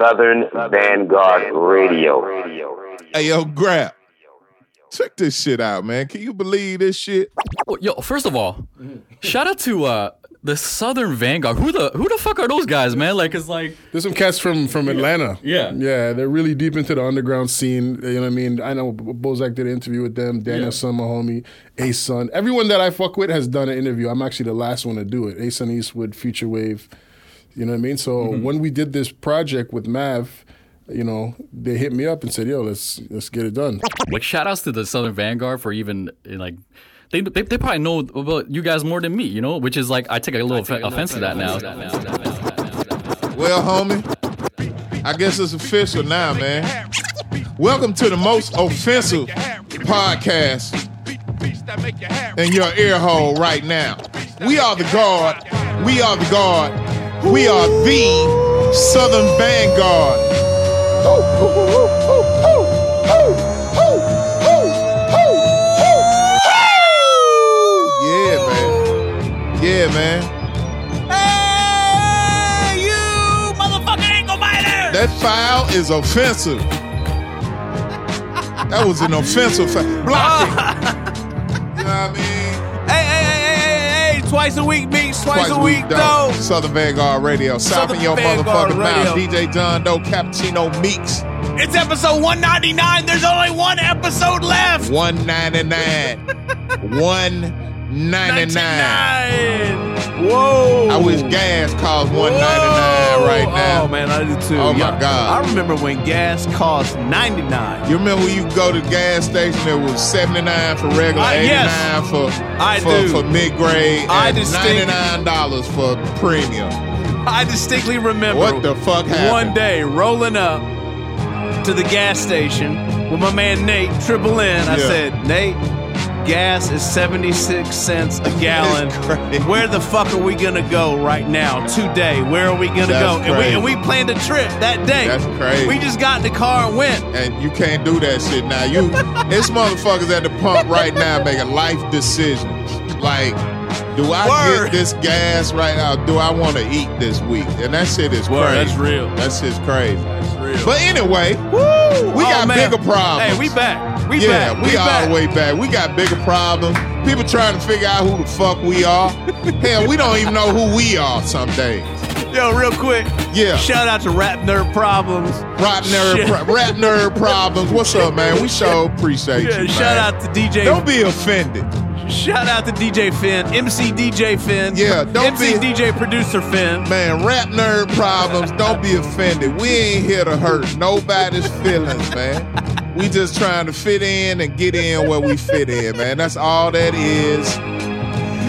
Southern Vanguard Radio. Hey, yo, Grab. Check this shit out, man. Can you believe this shit? Oh, Yo, first of all, shout out to uh, the Southern Vanguard. Who the who the fuck are those guys, man? Like, it's like There's some cats from from Atlanta. Yeah. yeah, they're really deep into the underground scene. You know what I mean? I know Bozak did an interview with them. Daniel Yeah. Son, my homie, Ace Son. Everyone that I fuck with has done an interview. I'm actually the last one to do it. Ace Son Eastwood, Future Wave. You know what I mean? So Mm-hmm. when we did this project with Mav, you know, they hit me up and said, "Yo, let's let's get it done." like shout outs to the Southern Vanguard for even like. They, they, they probably know about you guys more than me, you know, which is like I take a little off- offense to that now. Well, homie, I guess it's official now, man. Welcome to the most offensive podcast in your ear hole right now. We are the guard. We are the guard. We are the Southern Vanguard. Yeah, man. Yeah, man. Hey, you motherfucking ankle biter! That foul is offensive. That was an offensive foul. Block it. You know what I mean? Twice a week, meets twice, Twice a week, though. Southern Vanguard Radio. South in your motherfucking mouth. DJ John Doe, Cappuccino Meeks. It's episode 199. There's only one episode left. 199. 199. 99. Whoa! I wish gas cost 199 Whoa. right now. Oh man, I do too. Oh, my God. I remember when gas cost 99. You remember when you go to the gas station, it was 79 for regular, Uh, 89 yes. for, I for, do. for mid-grade, I and distinct- $99 for premium. I distinctly remember What the fuck happened? one day rolling up to the gas station with my man Nate, Triple N. I Yeah. said, Nate, gas is 76 cents a gallon. Where the fuck are we gonna go right now, today? Where are we gonna That's go? And we, and we planned a trip that day. That's crazy. We just got in the car and went. and you can't do that shit now. You, it's motherfuckers at the pump right now making life decisions. Like, do I Word. get this gas right now? Do I want to eat this week? And that shit is Word, crazy. that's real. That shit's crazy. That's real. But anyway, Woo! we oh, got Oh, man. bigger problems. Hey, we back. We yeah, back. we, all back. the way back. We got bigger problems. People trying to figure out who the fuck we are. Hell, we don't even know who we are some days. Yo, real quick. Yeah. Shout out to Rap Nerd Problems. Rap nerd, pro- rap nerd problems. What's up, man? We sure appreciate Yeah, you. shout man. out to DJ. Don't be offended. Shout out to DJ Finn, MC DJ Finn. Yeah, don't MC be- DJ producer Finn. Man, rap nerd problems, don't be offended. We ain't here to hurt nobody's feelings, man. We just trying to fit in and get in where we fit in, man. That's all that is.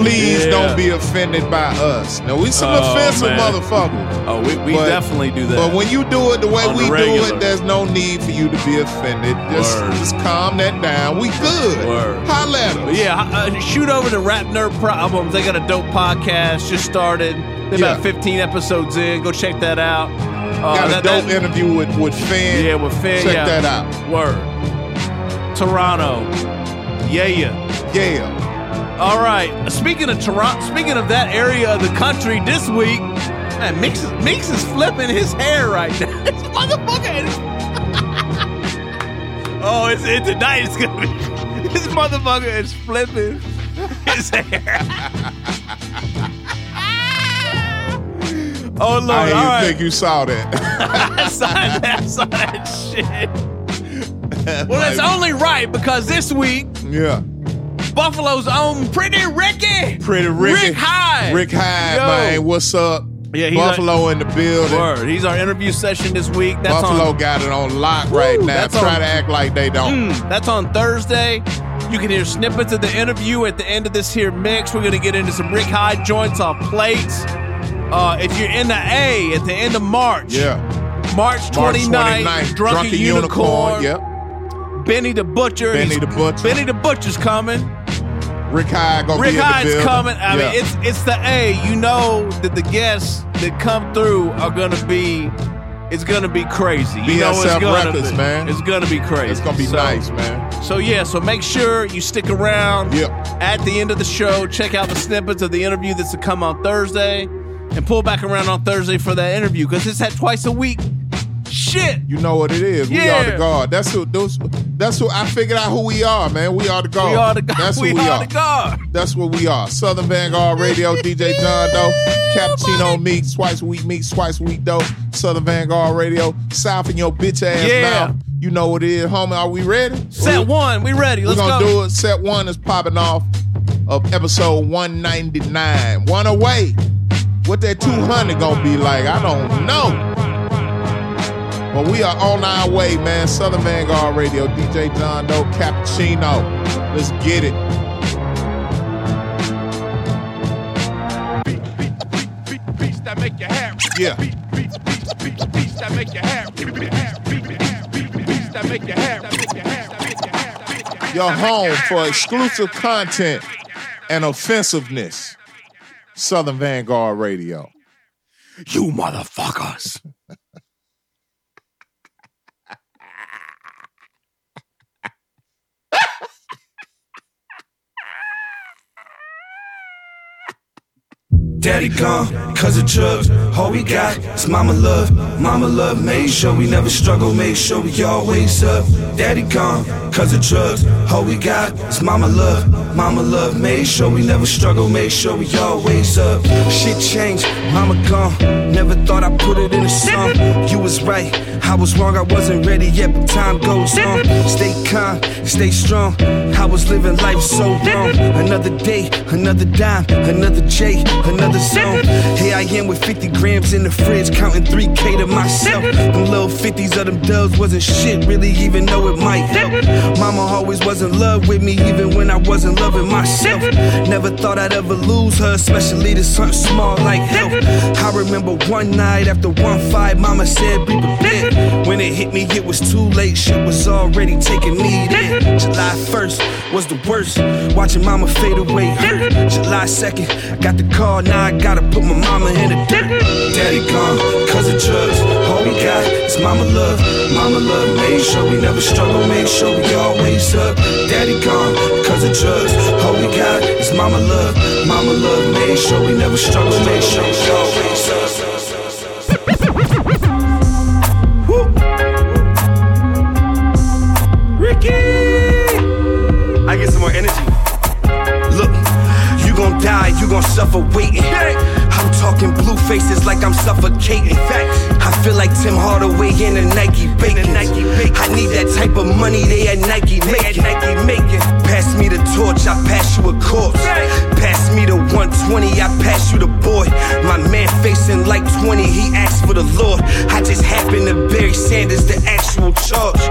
Please Yeah. don't be offended by us. Now, we some Oh, offensive man. motherfuckers. Oh, we, we But- definitely do that. But when you do it the way On we the do it, there's no need for you to be offended. Just, Word. just calm that down. We good. Word. Holla at us. Yeah, uh, shoot over to Rap Nerd Problems. They got a dope podcast just started. They're Yeah. about 15 episodes in. Go check that out. Uh, Got a that- dope that- interview with, with Finn. Yeah, with Finn. Check yeah. that out. Word. Toronto. Yeah, yeah. Yeah. All right. Speaking of Toronto, speaking of that area of the country this week, man, Mix is, Mix is flipping his hair right now. This motherfucker. is- oh, it's, it tonight. It's gonna be. This motherfucker is flipping his hair. oh lord! I didn't all right. think you saw that. I saw that. I saw that shit. Well, it's only right because this week yeah. Buffalo's own Pretty Ricky. Pretty Ricky. Rick Hyde. Rick Hyde, Yo. man. What's up? Yeah, he's Buffalo in the building. Word. He's our interview session this week. That's Buffalo on. got it on lock right Woo, now. that's Try on- to act like they don't. Mm, that's on Thursday. You can hear snippets of the interview at the end of this here mix. We're gonna get into some Rick Hyde joints off plates. Uh, if you're in the A at the end of March, Yeah. March 29th, March 29th, Drunken, Unicorn, Yep. Benny the Butcher. Benny the Butcher. Benny the Butcher's coming. Rick Hyde gonna Rick be in the Hyde's coming. I Yeah. mean, it's it's the A. You know that the guests that come through are gonna be. It's gonna be crazy. You know it's BSF gonna Records, be, man. It's gonna be crazy. It's gonna be So- nice, man. So yeah, so make sure you stick around. Yep. At the end of the show, check out the snippets of the interview that's to come on Thursday, and pull back around on Thursday for that interview because it's at twice a week. Shit. You know what it is. We are the God. That's who. Those. That's who. I figured out who we are, man. We are the God. We are the God. That's who we, are, the God. That's what we are. Southern Vanguard Radio, DJ John Doe, Cappuccino Meat, twice a week meat, twice a week dough. Southern Vanguard Radio, South in your bitch ass Yeah. mouth. You know what it is, homie. Are we ready? Set one. We ready. We're Let's gonna go. do it. Set one is popping off of episode 199. One away. What that 200 gonna be like? I don't know. But we are on our way, man. Southern Vanguard Radio, DJ John Doe, Cappuccino. Let's get it. Yeah. Your home for exclusive content and offensiveness. Southern Vanguard Radio. You motherfuckers. Daddy gone, cause of drugs. All we got is mama love. Mama love made sure we never struggle, made sure we always up. Daddy gone, cause of drugs. All we got is mama love. Mama love made sure we never struggle, made sure we always up. Shit changed, mama gone. Never thought I'd put it in a song. You was right, I was wrong, I wasn't ready yet, but time goes on. Stay calm, stay strong. I was living life so wrong. Another day, another dime, another J, another zone. Here I am with 50 grams in the fridge, counting 3K to myself. Them little 50s of them dubs wasn't shit, really, even though it might help. Mama always was in love with me, even when I wasn't loving myself. Never thought I'd ever lose her, especially to something small like health. I remember one night after one fight, mama said, Be prepared. When it hit me, it was too late, shit was already taking me there. July 1st was the worst, watching mama fade away hurt. July 2nd, I got the call, now I gotta put my mama in the dirt. Daddy gone, of drugs. All we got is mama love. Mama love made sure we never struggle, made sure we always up. Daddy gone, of drugs. All we got is mama love. Mama love made sure we never struggle, made sure we always up. Die, you gon' suffer waiting. I'm talking blue faces like I'm suffocating. I feel like Tim Hardaway in a Nike bacon. I need that type of money they at Nike making. Pass me the torch, I pass you a corpse. Pass me the 120, I pass you the boy. My man facing like 20, he asked for the Lord. I just happen to bury Sanders, the actual charge.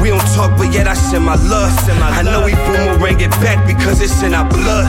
We don't talk, but yet I send my love. Send my I know we boomerang it back because it's in our blood.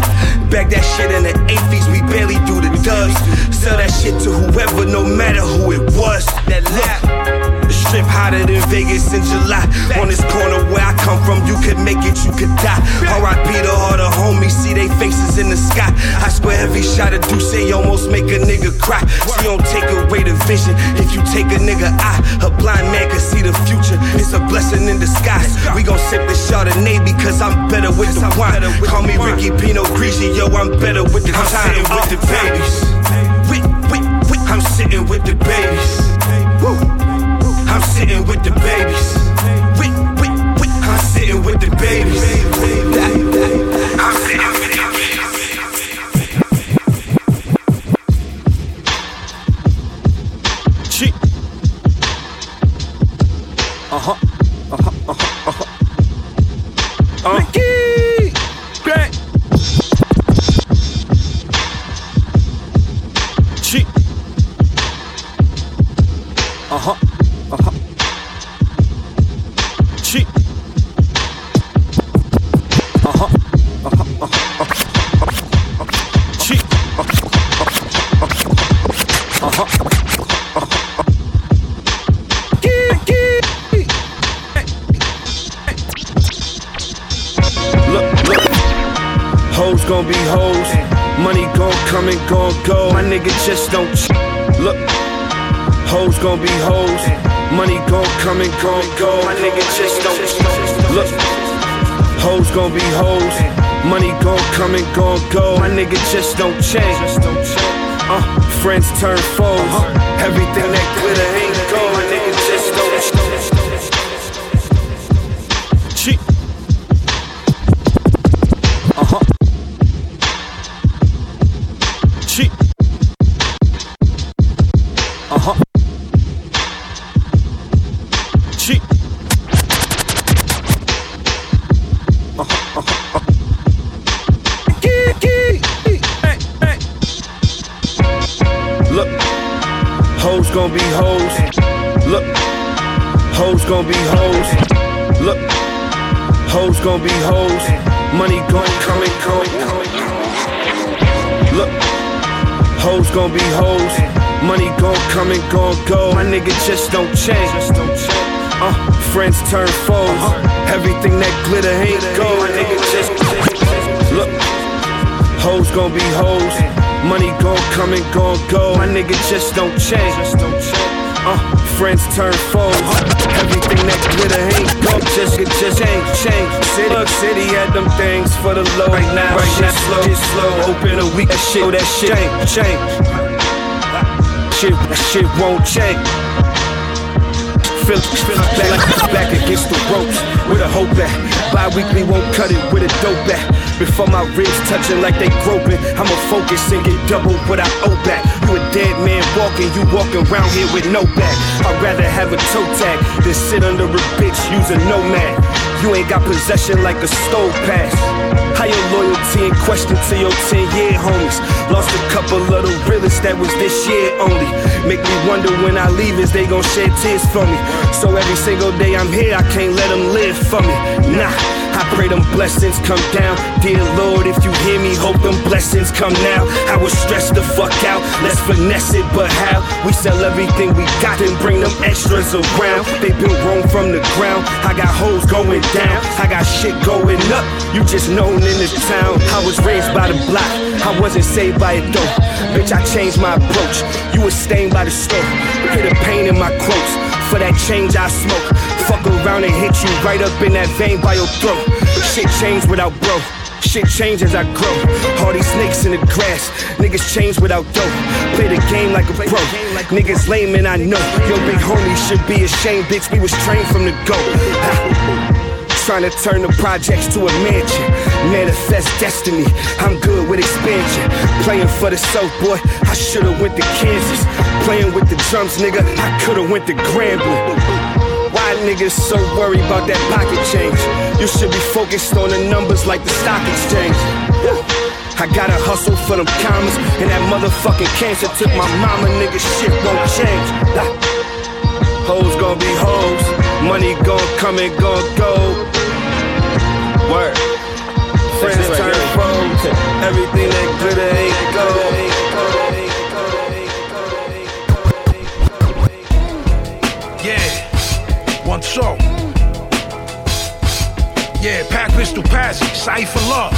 Back that shit in the 80s, we barely do the dubs. Sell that shit to whoever, no matter who it was. That look. Strip hotter than Vegas in July. On this corner where I come from, you could make it, you could die. R.I.P. to all the homies, see they faces in the sky. I swear every shot of Duce almost make a nigga cry. You don't take away the vision if you take a nigga eye. A blind man can see the future, it's a blessing in disguise. We gon' sip the Chardonnay because I'm better with the wine. Call me Ricky Pinot Grigio, yo. I'm better with the time. I'm sitting with the babies. With, with, with, I'm sitting with the babies. Woo. Sitting with the babies. With, with, with, I'm sitting with the babies. I'm sitting come gon' go. My nigga just don't look. Hoes gon' be hoes. Money gon' come and gon' go. My nigga just don't look. Hoes gon' be hoes. Money gon' come and gon' go. My nigga just don't change. Uh, friends turn foes. Everything that glitter be hoes. Look, hoes gon' be hoes. Look, hoes gon' be hoes. Money gon' come and go. Look, hoes gon' be hoes. Money gon' come and gon' go. My nigga just don't change. Uh, friends turn foes. Everything that glitter ain't gold. My nigga just look. Hoes gon' be hoes. Money gon' come and gon' go. My nigga just don't change. Uh, friends turn foes. Everything that glitter ain't gold. Just it just ain't change. City, look, city had them things for the low. Right now, right now, slow, it's slow. Open a week, that shit, oh, that shit ain't change. Shit, that shit won't change. Feel, feel back, back against the ropes with a hope at. Bi-weekly won't cut it with a dope at. Before my ribs touching like they groping, I'ma focus and get double what I owe back. You a dead man walking, you walking around here with no back. I'd rather have a toe tag than sit under a bitch using nomad. You ain't got possession like a stove pass. Your loyalty in question to your 10 year homies? Lost a couple of the realest that was this year only. Make me wonder when I leave, is they gon' shed tears for me? So every single day I'm here, I can't let them live for me. Nah. I pray them blessings come down. Dear Lord, if you hear me, hope them blessings come now. I was stressed the fuck out. Let's finesse it, but how? We sell everything we got and bring them extras around. They been grown from the ground. I got hoes going down. I got shit going up. You just known in this town. I was raised by the block. I wasn't saved by it though. Bitch, I changed my approach. You was stained by the stove. Hear the pain in my quotes. For that change I smoke. Fuck around and hit you right up in that vein by your throat. Shit changed without bro. Shit change as I grow. All these snakes in the grass. Niggas change without dope. Play the game like a pro. Niggas lame and I know. Your big homie should be ashamed, bitch. We was trained from the go. Trying to turn the projects to a mansion. Manifest destiny. I'm good with expansion. Playing for the soap, boy. I should've went to Kansas. Playing with the drums, nigga. I could've went to Grambling. Niggas so worried about that pocket change? You should be focused on the numbers like the stock exchange. I gotta hustle for them commas, and that motherfucking cancer took my mama, nigga. Shit won't change. Hoes gon' be hoes, money gon' come and gon' go. Word. Friends turn foes, everything that glitter ain't one show. Yeah, pack pistol sight for love.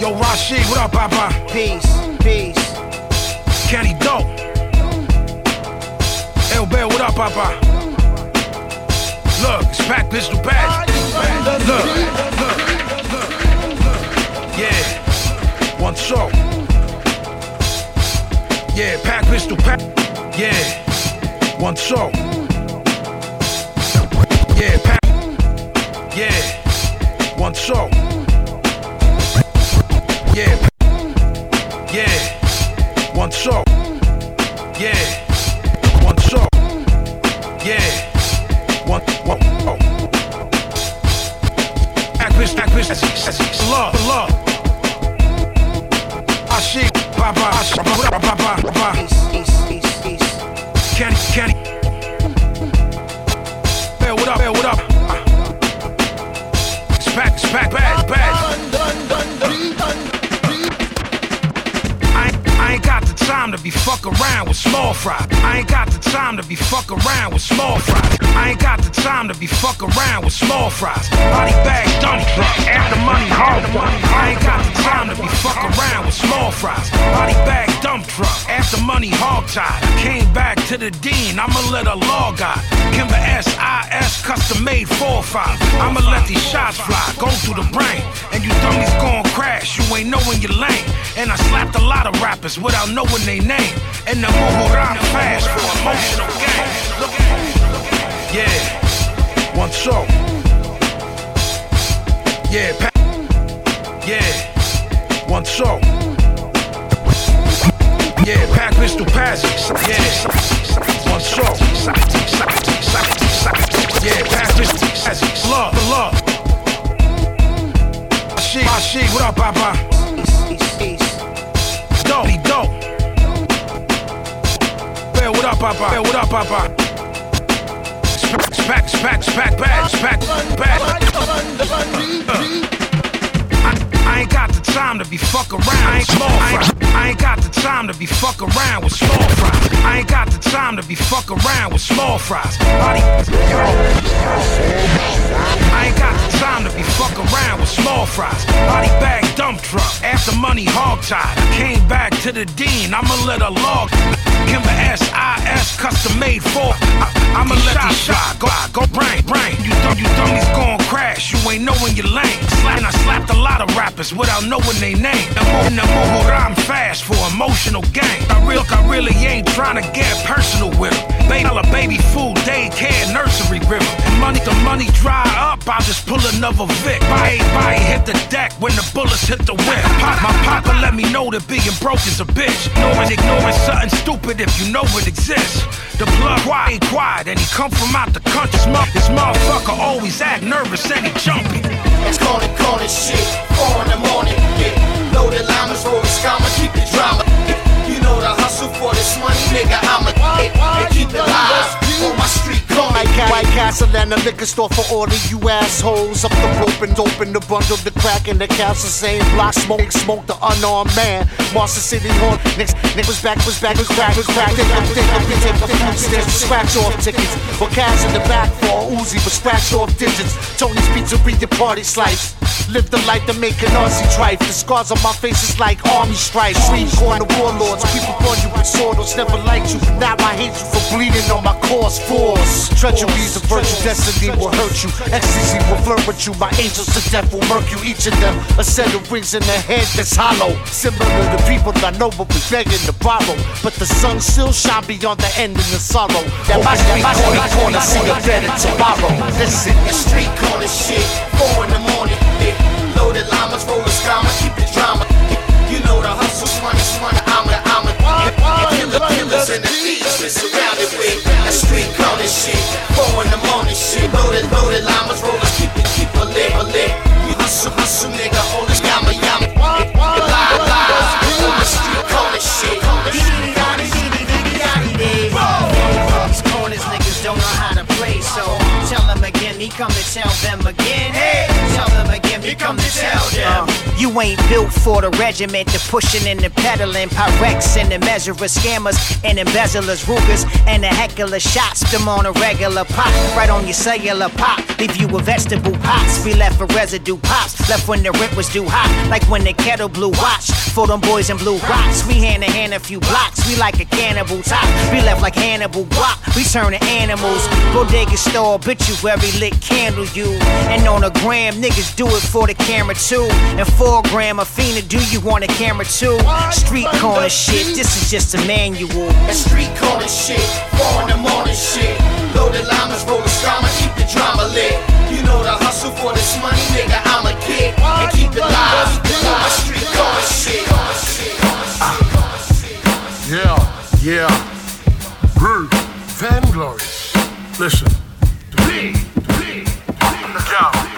Yo, Rashid, what up, Papa? Peace, peace. Kenny Dope. El Bell, what up, Papa? Look, it's pack pistol passy. Look, look, look. Yeah, one show. Yeah, pack pistol pack. Yeah, one show. Yeah, one show. Yeah, yeah, one show. Yeah, one show. Yeah, one, one, oh. Love, love. I see, bye bye, I see, bye bye, time to fuck around with small fry. I ain't got the time to be fuck around with small fries. I ain't got the time to be fuck around with small fries. Body bag dump truck, after money home. I ain't got the time to be fuck around with small fries. Body bag dump truck, after money hog tie. Came back to the dean, I'ma let a law guy. Kimber S.I.S. custom made 4-5. I'ma let these shots fly, go through the brain. And you dummies gon' crash, you ain't knowing your lane. And I slapped a lot of rappers without knowing their name game, and I'm gonna fast for emotional gain. Yeah, one show. Yeah, pa- yeah, one show. Yeah, pack pistol passage. Yeah, one show. Yeah, pack pistol passage. Love, love. My shit, my shit, what up, Papa? Don't what up, Papa? What up, Papa? Spack, spack, spack, back, spack, back. I, I ain't got the time to be fuck around. I ain't small fry. I ain't got the time to be fuck around with small fries. I ain't got the time to be fuck around with small fries. Body, I ain't got the time to be fuck around with small fries. Body bag dump truck. After money hog tied. I came back to the dean. I'ma let a log. Kimber S.I.S. custom made for. I, I'ma let these shot go, go brain, brain. You dumb, you dummies gon' crash. You ain't knowing your lane. Slap, and I slapped a lot of rappers without knowing their name. And more and more I'm fast for emotional gain. I real, I really ain't trying to get personal with them. Baby, a baby food, daycare, nursery river. And money, the money dry up, I'll just pull another Vic. Buy, buy, hit the deck when the bullets hit the whip. Pop, my papa let me know that being broke is a bitch. Ignoring, ignoring something stupid if you know it exists. The blood quiet, quiet, and he come from out the country. This, mo- motherfucker always act nervous and he jumping. It's corny, corny shit. Four in the morning, yeah. Loaded llamas, roll the scammer, keep the drama. Hustle for this money, nigga. I'm a and keep it live on my street corner. White, Castle and a liquor store for all of you assholes. Up the rope and open the bundle, the crack in the castle. Same block, smoke, smoke the unarmed man. Master City Hall, next, next was back, was back, was crack, was crack. Think I'm think take a few steps scratch off tickets. For cash in the back for Uzi, but scratch off digits. Tony's Pizzeria party slice. Live the life to make an Aussie trife. The scars on my face is like army stripes. Street corner warlords, people upon you with swords. Never liked you, now I hate you for bleeding on my course force. Treacheries of virtue, destiny will hurt you. Ecstasy will flirt with you. My angels to death will murk you. Each of them a set of rings in the head that's hollow. Similar to the people I know, but we begging to borrow. But the sun still shine beyond the end of the sorrow. That my street corner, corner, see a better tomorrow. Listen, The street corner shit. Four in the morning. Loaded llamas, roll the scammer, keep the drama. You know the hustle, money, money. I'm a, I'm a, and killer, killers and the thieves we're surrounded with. That street corner shit. Four in the morning shit. Loaded, loaded llamas, rollers, You ain't built for the regiment, the pushing and the peddling, Pyrex and the measurer scammers and embezzlers, Rugers and the heckler shots. Them on a regular pop, right on your cellular pop. Leave you with vegetable pots. We left for residue pops, left when the rent was due hot, like when the kettle blew. Watch for them boys in blue rocks. We hand to hand a few blocks. We like a cannibal top. We left like Hannibal Guap. We turn to animals. Bodega store, obituary lit candle you. And on a gram, niggas do it for the camera too. And four gram of Fina, do you want a camera too? Street corner shit, this is just a manual. That street corner shit, four in the morning shit. Loaded llamas, roll the scammer, keep the drama lit. You know the hustle for this money, nigga. I'm a kid and keep it live. On my street corner shit. Yeah, yeah. Rude. Vainglory. Listen. Me, me, Yo, yo.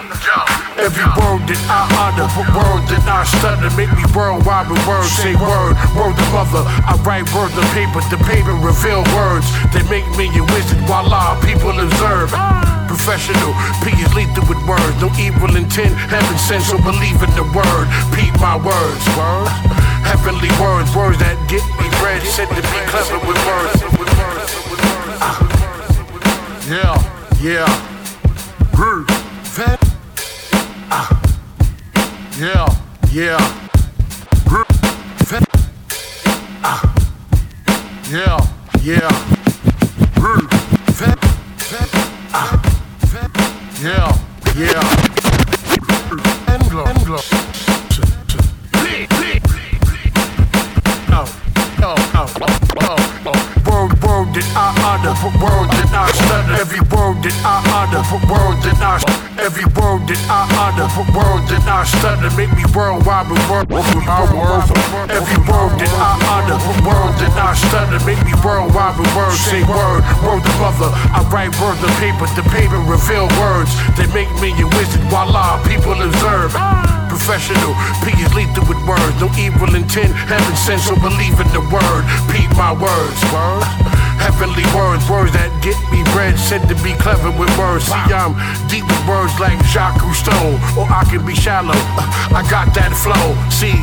Every word that I utter, but word that I stutter, make me worldwide with words. Say word, word the mother. I write words on paper, the paper reveal words. They make me a wizard Voila, people observe. Professional, P is lethal with words. No evil intent, heaven sent, so believe in the word. Peep my words, words. Heavenly words, words that get me read, said to be clever with words. Ah. Yeah, yeah. Rude. Ah. Yeah, yeah. Ah. Yeah, yeah. Ah. Yeah, yeah. Oh, oh, oh, oh, oh. That I utter, but word that I stutter. Every word that I utter, but word that I stutter Every word that I utter, but word that I stutter. Make me worldwide with word. My words. Every word that I utter, but word that I stutter. Make me worldwide with words. Say word, word the mother. I write words on paper, the paper reveal words. They make me a wizard our people observe. Professional. P is lethal with words, no evil intent. Heaven sent, so believe in the word. Peep my words, words. Heavenly words, words that get me bread, said to be clever with words. See, I'm deep with words like Jacques Cousteau, or I can be shallow. I got that flow. See,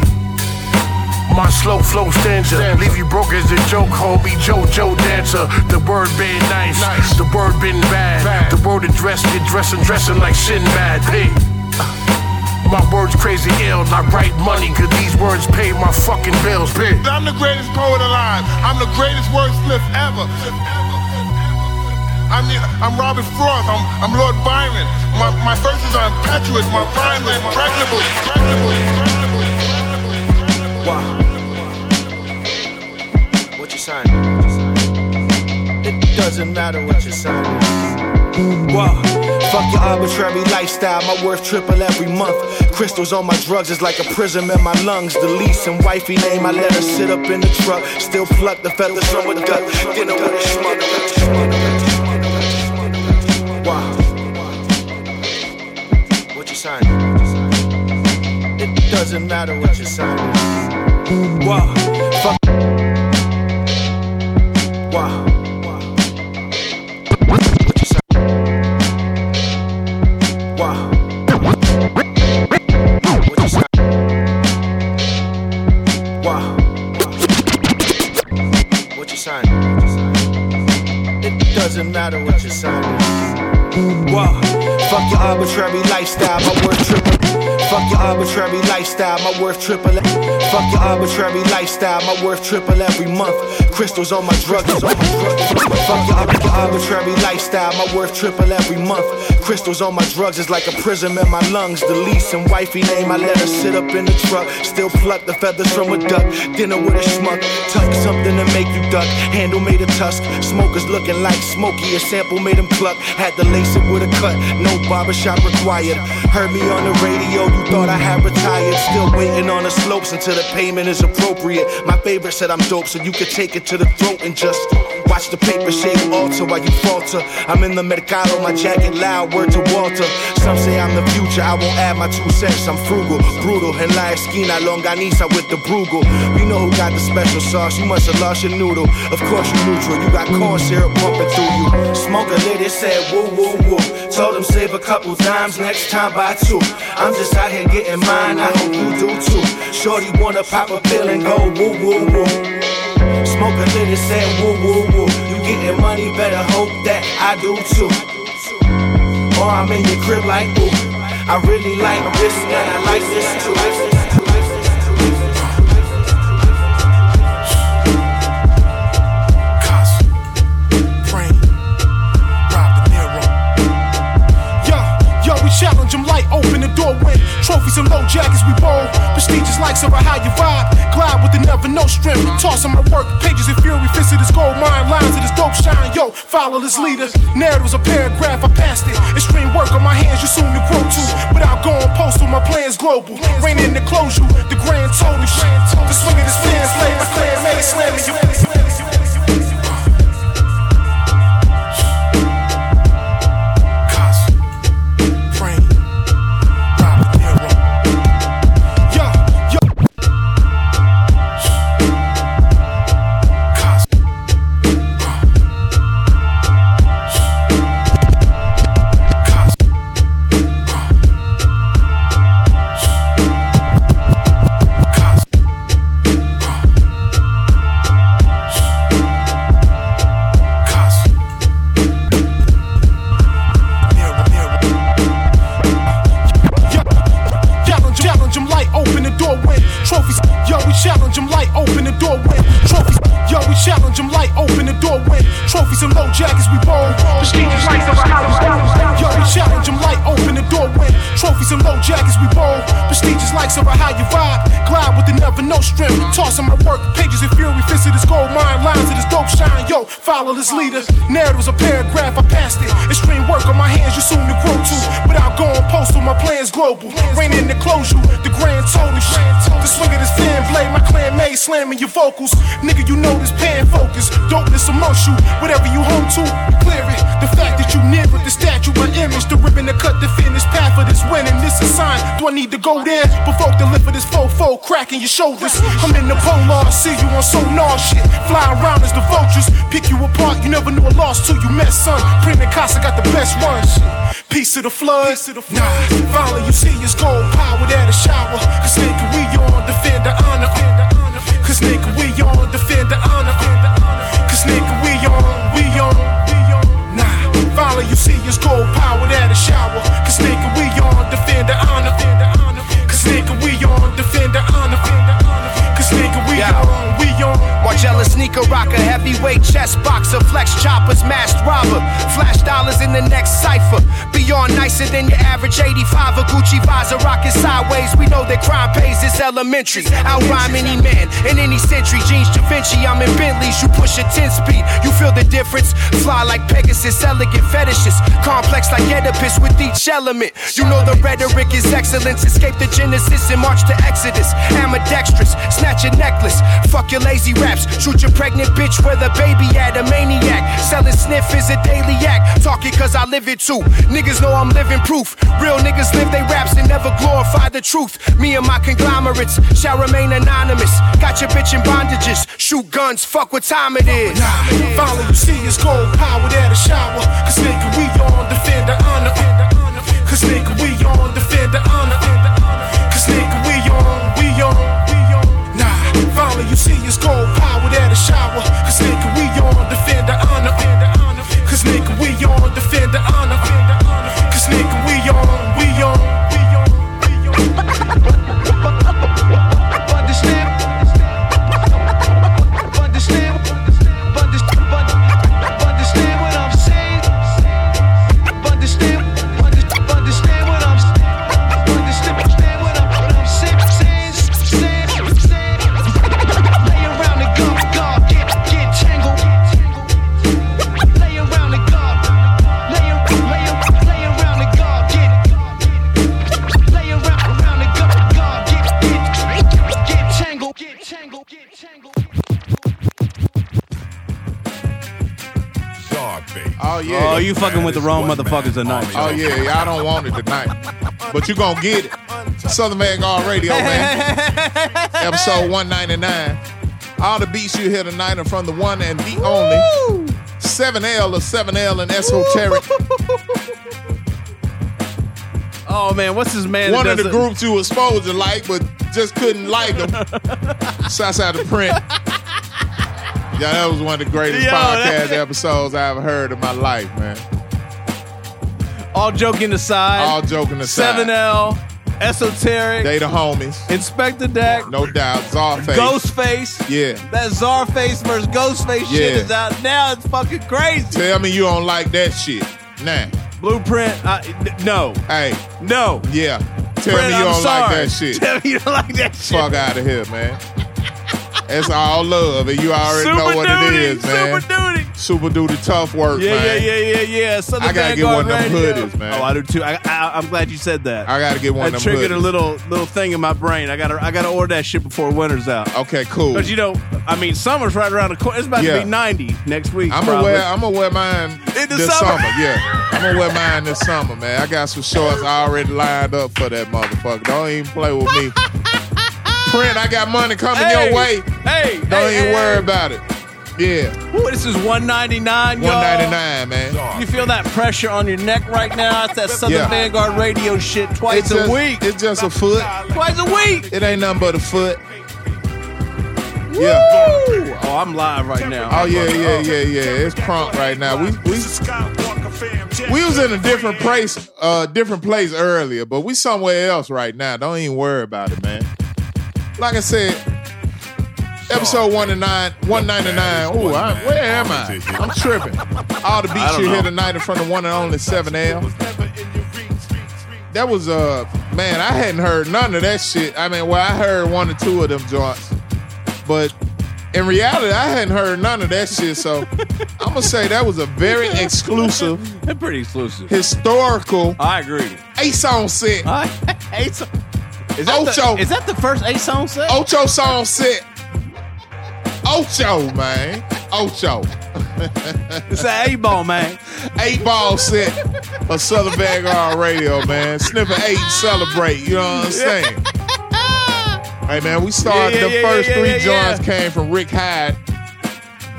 my slow flow stanza, leave you broke as a joke, homie. JoJo dancer. The word been nice, the word been bad. The word addressed, get dressing, dressing like Sinbad. Hey. My words crazy ill, I write money, cause these words pay my fucking bills, bitch. I'm the greatest poet alive. I'm the greatest wordsmith ever. I'm, the, I'm Robert Frost. I'm, I'm Lord Byron. My, my verses are impetuous. My rhymes are impregnable. impregnable, impregnable. Wow. What you sign? It doesn't matter what you sign. Wow. Fuck your arbitrary lifestyle, my worth triple every month. Crystals on my drugs is like a prism in my lungs. The lease and wifey name, I let her sit up in the truck. Still pluck the feathers from a duck. Dinner with a. Wow. What you sign? It doesn't matter what you sign. Wow. Fuck. Wow. Fuck your arbitrary lifestyle, my worth triple. Fuck your arbitrary lifestyle, my worth triple. Fuck your arbitrary lifestyle, my worth triple every month. Crystals on my drugs. Fuck your arbitrary lifestyle, my worth triple every month. Crystals on my drugs is like a prism in my lungs. The lease and wifey name, I let her sit up in the truck. Still pluck the feathers from a duck. Dinner with a schmuck. Tuck something to make you duck. Handle made of tusk. Smokers looking like Smokey. A sample made him cluck. Had to lace it with a cut. No barbershop required. Heard me on the radio, you thought I had retired. Still waiting on the slopes until the payment is appropriate. My favorite said I'm dope, so you could take it to the throat and just watch the paper shade alter while you falter. I'm in the mercado, my jacket loud, word to Walter. Some say I'm the future, I won't add my two cents. I'm frugal, brutal, and la esquina longaniza with the brugal. We know who got the special sauce, you must have lost your noodle. Of course you neutral, you got corn syrup pumping through you. Smoke a lady said woo woo woo. Told him save a couple dimes, next time buy two. I'm just out here getting mine, I hope you do too. Shorty wanna pop a pill and go woo woo woo. Smoke a little, say woo woo woo. You getting money, better hope that I do too. Or I'm in your crib like ooh. I really like this and I like this too. Trophies and low jackets we bowl. Prestigious like so how you vibe. Glide with the never no strength. Tossing my work pages in fury, fist of this gold mine lines of this dope shine. Yo, follow this leader. Narratives a paragraph, I passed it. Extreme work on my hands, you soon to grow to. Without going postal, my plans global. Rain in the close you, the grand total. The swing of this fan slay, my clan made slamming you. Prestigious like over how you vibe. Glide with the never no strength. Tossing my work pages in fury, fist of this gold mine lines of this dope shine. Yo, follow this leader. Narratives a paragraph, I passed it. Extreme work on my hands, you soon to grow to. Without going postal, my plans global. Rain in the close you, the grand total. The swing of this fan blade, my clan made slamming your vocals. Nigga, you know this pan focus. Dopeness amongst you, whatever you home to, clear it. The fact that you near it, the statue, my image, the ribbon to cut the finish path of this winning. This is sign. Do I need to go there? Provoke the lip of this fofo, cracking your shoulders. I'm in the polar, see you on sonar shit. Fly around as the vultures, pick you apart. You never knew a loss till you met, son. Prima Casa got the best ones. Piece of the flood. Nah, finally you see it's gold power at a shower. Cause nigga, we on defend the honor. Cause nigga, we on defend the honor. Cause nigga, we on, we on, we on. Nah, finally you see it's gold power Margiela sneaker rocker, heavyweight chess boxer, flex choppers, masked robber, flash dollars in the next cipher. Beyond nicer than your average 85 a Gucci visor rocking sideways. We know that crime pays, it's elementary. Out rhyme any man in any century. Jeans Da Vinci, I'm in Bentleys, you push a 10 speed. You feel the difference? Fly like Pegasus, elegant fetishes. Complex like Oedipus with each element. You know the rhetoric is excellence. Escape the Genesis and march to Exodus. Ambidextrous, snatch a necklace. Fuck your lazy raps. Shoot your pregnant bitch where the baby at. A maniac. Selling sniff is a daily act. Talking cause I live it too. Niggas know I'm living proof. Real niggas live they raps and never glorify the truth. Me and my conglomerates shall remain anonymous. Got your bitch in bondages. Shoot guns, fuck what time it is. Nah, finally you see it's gold power at a shower. Cause nigga, we on defend the honor. Cause nigga, we on defend the honor. Cause nigga, we on, we on. Nah, finally you see it's gold power shower. Cause nigga, we on defend the honor. Cause nigga, we on defend the honor. Oh yeah. Oh, you fucking with the wrong motherfuckers tonight. Oh yeah, y'all don't want it tonight, but you gonna get it. Southern Vanguard Radio, man. Episode 199. All the beats you hear tonight are from the one and the only 7L of 7L and Esoteric. Oh man, what's his man? One of the groups you was supposed to like, but just couldn't like them. Shouts out to Print. Yeah, that was one of the greatest Yo, podcast that- episodes I ever heard in my life, man. All joking aside. All joking aside. 7L, Esoteric, They the homies. Inspectah Deck, No doubt. Czarface. Ghostface. Yeah. That Czarface versus Ghostface shit Yeah. is out now. It's fucking crazy. Tell me you don't like that shit. Nah. Blueprint. I, n- no. Hey. No. Yeah. Tell Brent, me you I'm don't sorry. like that shit. Tell me you don't like that shit. Fuck out of here, man. It's all love, and you already Super know what duty, it is, man. Super duty. Super duty tough work, Yeah, man. yeah, yeah, yeah, yeah. Southern I gotta get one of them hoodies, man. Oh, I do too. I, I, I'm glad you said that. I gotta get one that of them triggered a little little thing in my brain. I gotta I gotta order that shit before winter's out. Okay, cool. But you know, I mean, summer's right around the corner. It's about Yeah. to be 90 next week. I'm probably. gonna wear I'm gonna wear mine In the this summer. Yeah, I'm gonna wear mine this summer, man. I got some shorts already lined up for that motherfucker. Don't even play with me. Print, I got money coming Hey, your way. Hey, Don't hey, even hey, worry about it. Yeah, Ooh, this is 199. y'all. 199, man. You feel that pressure on your neck right now? It's that Southern Yeah. Vanguard radio shit twice It's a week. It's just a foot. Twice a week. It ain't nothing but a foot. Yeah. Woo! Oh, I'm live right now. Oh yeah, yeah, yeah, yeah. It's prompt right now. We we we was in a different place, uh, different place earlier, but we somewhere else right now. Don't even worry about it, man. Like I said, episode one and nine, one ninety nine. Ooh, I, where am I? I'm tripping. All the I beats you hear tonight in front of one and only Seven L. That was uh, man, I hadn't heard none of that shit. I mean, well, I heard one or two of them joints, but in reality, I hadn't heard none of that shit. So I'm gonna say that was a very exclusive, They're pretty exclusive. historical I agree. eight song set. Eight so- is, that Ocho. the, is that the first eight song set? Ocho song set. Ocho, man. Ocho. It's an eight ball, man. Eight ball set of Southern Vanguard Radio, man. Snipper eight, celebrate. You know what I'm saying? Hey man, we started Yeah, yeah, the yeah, first three joints came from Rick Hyde.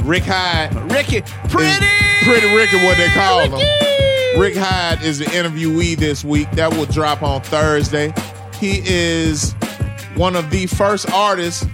Rick Hyde. Ricky, pretty, pretty Ricky, what they call him. Rick Hyde is the interviewee this week. That will drop on Thursday. He is one of the first artists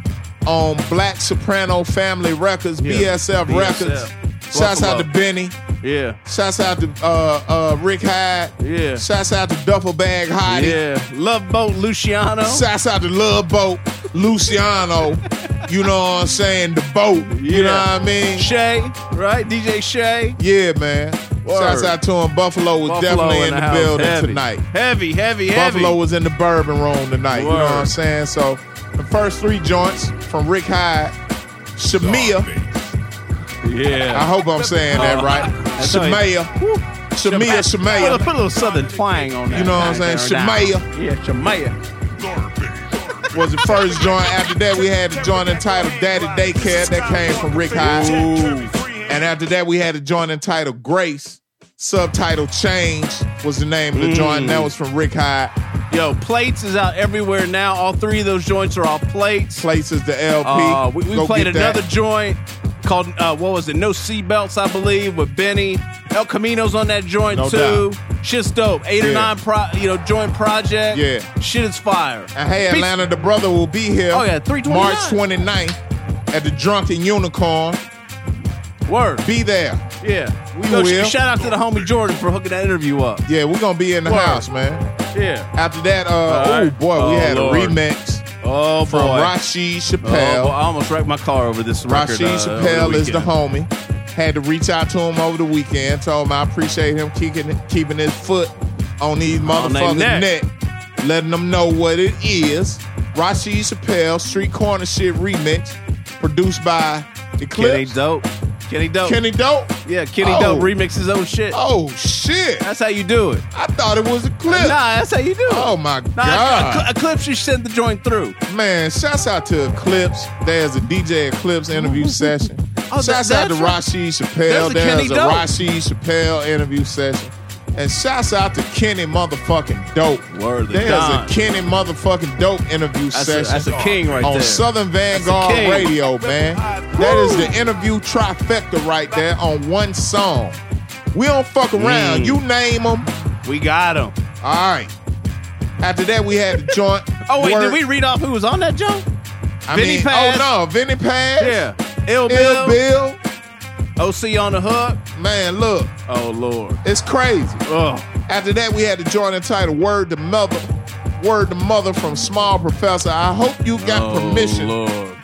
on Black Soprano Family Records, Yeah, BSF, BSF. Records. Shouts out to Benny. Yeah. Shouts out to uh, uh, Rick Hyde. Yeah. Shouts out to Duffel Bag Hottie. Yeah. Love Boat Luciano. Shouts out to Love Boat, Luciano. you know what I'm saying? The boat. You know what I mean? Shay, right? DJ Shay. Yeah, man. Word. Shouts out to him. Buffalo was Buffalo definitely in, in the, the building Heavy. tonight. Heavy, heavy, heavy. Buffalo was in the bourbon room tonight. You know what I'm saying? So the first three joints from Rick Hyde, Shamia. Yeah. I hope I'm saying that right. That's how he- Shamia. Shamia, Put a, Shamia. put a little southern twang on that. You know what I'm saying? there, Shemaya. now. Yeah, Shemaya. was the first joint. After that, we had the joint entitled Daddy Daycare. That came from Rick Hyde. And after that, we had a joint entitled Grace. Subtitle Change was the name of the joint. Mm. That was from Rick Hyde. Yo, Plates is out everywhere now. All three of those joints are off Plates. Plates is the LP. Uh, we we Go played get that. another joint called, uh, what was it? No Seatbelts, I believe, with Benny. El Camino's on that joint No too. Shit's dope. Eight or nine, pro, you know, joint project. Yeah. Shit is fire. And hey, Peace- Atlanta, the brother will be here. Oh, yeah, 329. March 29th at the Drunken Unicorn. Word. Be there. Yeah. We will. Shout out to the homie Jordan for hooking that interview up. Yeah, we're gonna be in the Word. house, man. Yeah. After that, uh, All oh right. boy, we Oh, had Lord. a remix Oh, from boy. Rasheed Oh, Chappelle. boy, I almost wrecked my car over this record. Rasheed uh, Chappelle over is the homie. Had to reach out to him over the weekend. Told him I appreciate him keeping keeping his foot on these motherfuckers' neck. neck. letting them know what it is. Rasheed Chappell Street Corner Shit remix, produced by Eclipse. Dope. Kenny Dope. Kenny Dope. Yeah, Kenny Oh. Dope remix his own shit. Oh shit! That's how you do it. I thought it was Eclipse. Nah, that's how you do it. Oh my Nah, god! Ecl- Eclipse, you sent the joint through. Man, shouts out to Eclipse. There's a DJ Eclipse interview session. Oh, that- shouts out to. Rasheed Chappell. There's a There's a. Rasheed Chappell interview session. And shouts out to Kenny motherfucking Dope. Word to There's a Kenny motherfucking Dope interview That's a, session. that's a king right on there. Southern Vanguard king. Radio, man. That is the interview trifecta right there on one song. We don't fuck around. Mm. You name them. We got them. All right. After that, we had the joint. Oh wait, Word- did we read off who was on that joint? I Vinnie mean, Paz? oh no, Vinnie Paz. Yeah, Ill Ill Bill, Bill. OC on the hook. Man, look, Oh lord. it's crazy. Oh, After that, we had to join entitled "Word to Mother." Word to Mother from Small Professor. I hope you got oh, permission Lord.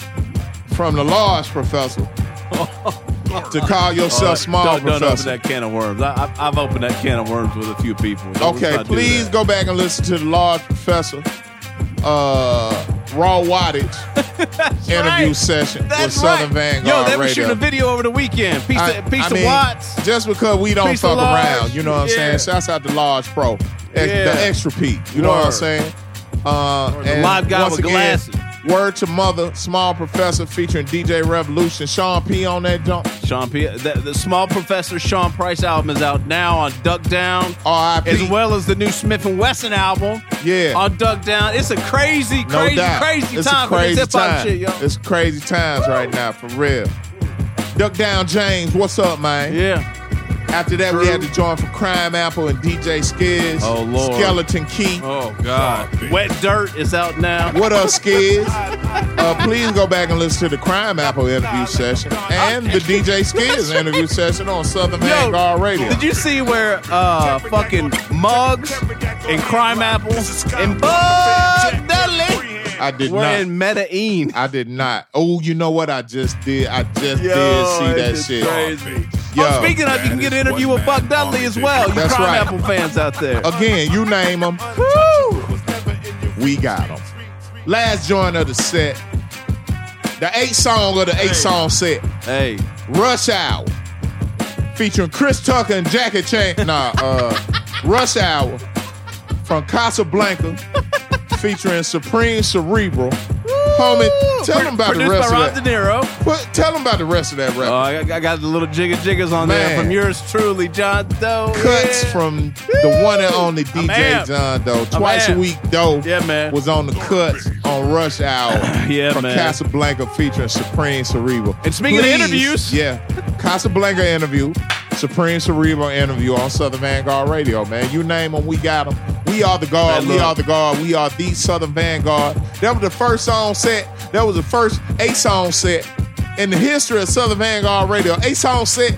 from the large professor to call yourself Uh, Small don't, don't open that can of worms. I, I've opened that can of worms with a few people. Don't- Okay, let's not do please go back and listen to the large professor uh, raw wattage interview right. session with That's Southern right. Vanguard Yo, they were Radio. shooting a video over the weekend. Piece I- to, piece I mean, Watts. Just because we don't Piece fuck around, you know what I'm saying? Shouts out to Large Pro, Ex- Yeah. the extra P. You know what I'm saying? Uh, the and live guy with again, glasses. Word to Mother, Small Professor featuring DJ Revolution, Sean P on that jump. Sean P. The, the Small Professor Sean Price album is out now on Duck Down, R.I.P. as well as the new Smif-N-Wessun album Yeah. on Duck Down. It's a crazy, No crazy, doubt. crazy it's time crazy for this hip hop shit, yo. It's crazy times right now, for real. Duck Down James, what's up, man? Yeah. After that, we had to join for Crimeapple and DJ Skizz. Oh, Lord. Skeleton Key. Oh God. Wet Dirt is out now. What up, Skizz? Uh, please go back and listen to the Crimeapple interview session and the DJ Skizz interview session on Southern Vanguard Radio. Did you see where uh fucking Mugs and Crimeapple and Bud Dudley I did were not. in Medellin? I did not. Oh, you know what? I just did. I just Yo, did see that shit. crazy. Yo. Oh, speaking of, you can get an interview with Buck Dudley as well. You That's Crime right. Apple fans out there. Again, you name them. Woo! We got them. Last joint of the set. The eight song of the eight song set. Hey, Rush Hour. Featuring Chris Tucker and Jackie Chan. Nah, uh, Rush Hour from Casablanca. Featuring Supreme Cerebral. Homie, tell them about the Produced rest by of Rob that. De Niro. What, tell them about the rest of that record. Oh, I got, I got the little jigger jiggers on there from yours truly, John Doe. Cuts Yeah. from the one and only I'm DJ amped. John Doe. Twice a amped. week, Doe Yeah, man. was on the cuts on Rush Hour Yeah, from man. Casablanca featuring Supreme Cerebral. And speaking of Please, interviews- yeah, Casablanca interview, Supreme Cerebral interview on Southern Vanguard Radio, man. You name them, we got them. We are the guard. We are the guard. We are the Southern Vanguard. That was the first song set. That was the first eight song set in the history of Southern Vanguard Radio. Eight song set,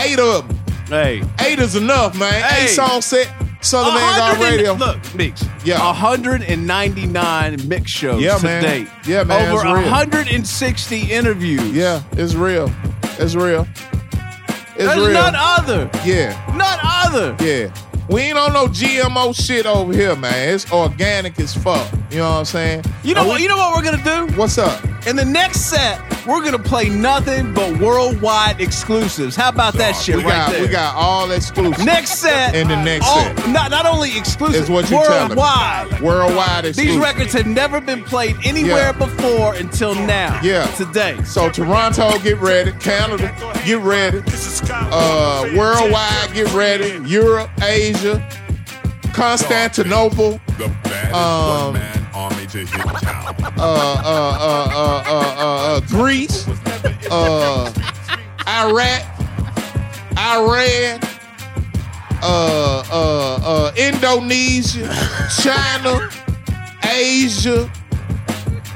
eight of them. Hey. Eight is enough, man. Hey. Eight song set, Southern Vanguard Radio. Look, Mix. Yeah. 199 mix shows Yeah, to man. date. Yeah, man, Over it's real. 160 interviews. Yeah, it's real. It's real. It's There's real. none other. Yeah, None other. yeah. We ain't on no GMO shit over here, man. It's organic as fuck. You know what I'm saying? You know what? You know what we're gonna do? What's up? In the next set, we're gonna play nothing but worldwide exclusives. How about that shit we right got there? we got all exclusive. next set. In the next all- set. Not not only exclusive, Is what you telling me. worldwide. Worldwide exclusive. These records have never been played anywhere Yeah. before until now. Yeah. Today. So Toronto, get ready. Canada, get ready. Uh, worldwide, get ready. Europe, Asia, Constantinople. Um, army to hit town. uh, uh, uh, uh, uh, uh, uh, Greece, uh, Iraq, Iran, uh, uh, uh, Indonesia, China, Asia,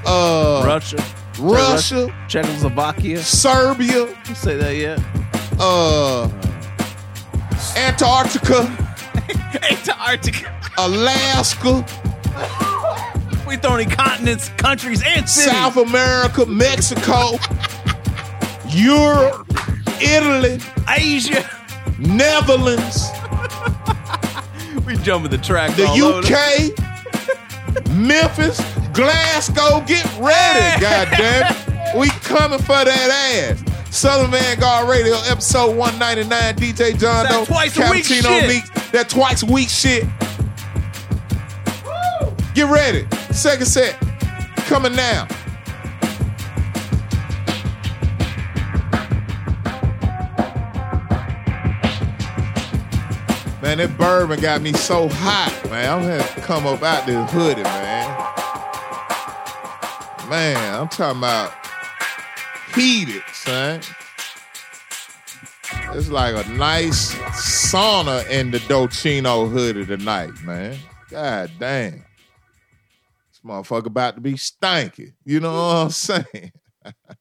uh, Russia. Russia, Czechoslovakia. Serbia, You say that yet? uh, Antarctica, Antarctica. Alaska, We throwing in continents, countries, and cities. South America, Mexico, Europe, Italy, Asia. Netherlands, We jumping the track. the. UK, Memphis, Glasgow. Get ready, goddamn. We coming for that ass. Southern Vanguard Radio, episode 199. DJ John That Doe, twice a week Cappuccino. Meeks, that twice a week shit. Get ready. Second set coming now. Man, that bourbon got me so hot, man. I'm gonna come up out this hoodie, man. Man, I'm talking about heated, son. It's like a nice sauna in the Dolcino hoodie tonight, man. God damn. Motherfucker about to be stanky. You know what I'm saying?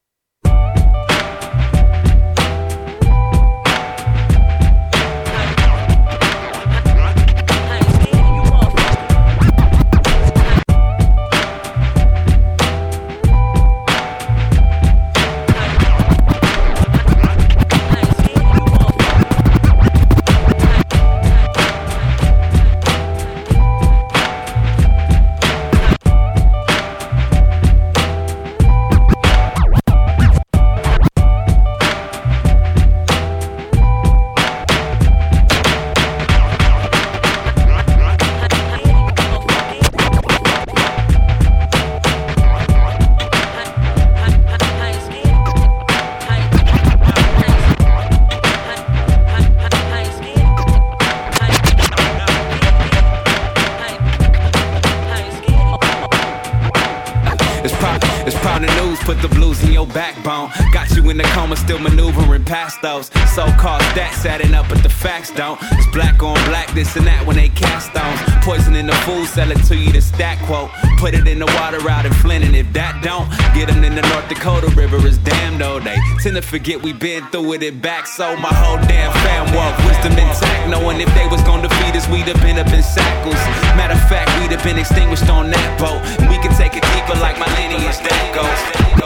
put the blues in your backbone. Got you in the coma, still maneuvering past those so-called stats adding up, but the facts don't. It's black on black, this and that when they cast stones. Poison in the food, sell it to you to stack quote. Put it in the water out in Flint, and if that don't, get them in the North Dakota River is damn though. They tend to forget we been through it, it back, so my whole damn fam walk. Wisdom intact, knowing if they was gonna defeat us, we'd have been up in shackles. Matter of fact, we'd have been extinguished on that boat. And we can take it deeper like my lineage that goes.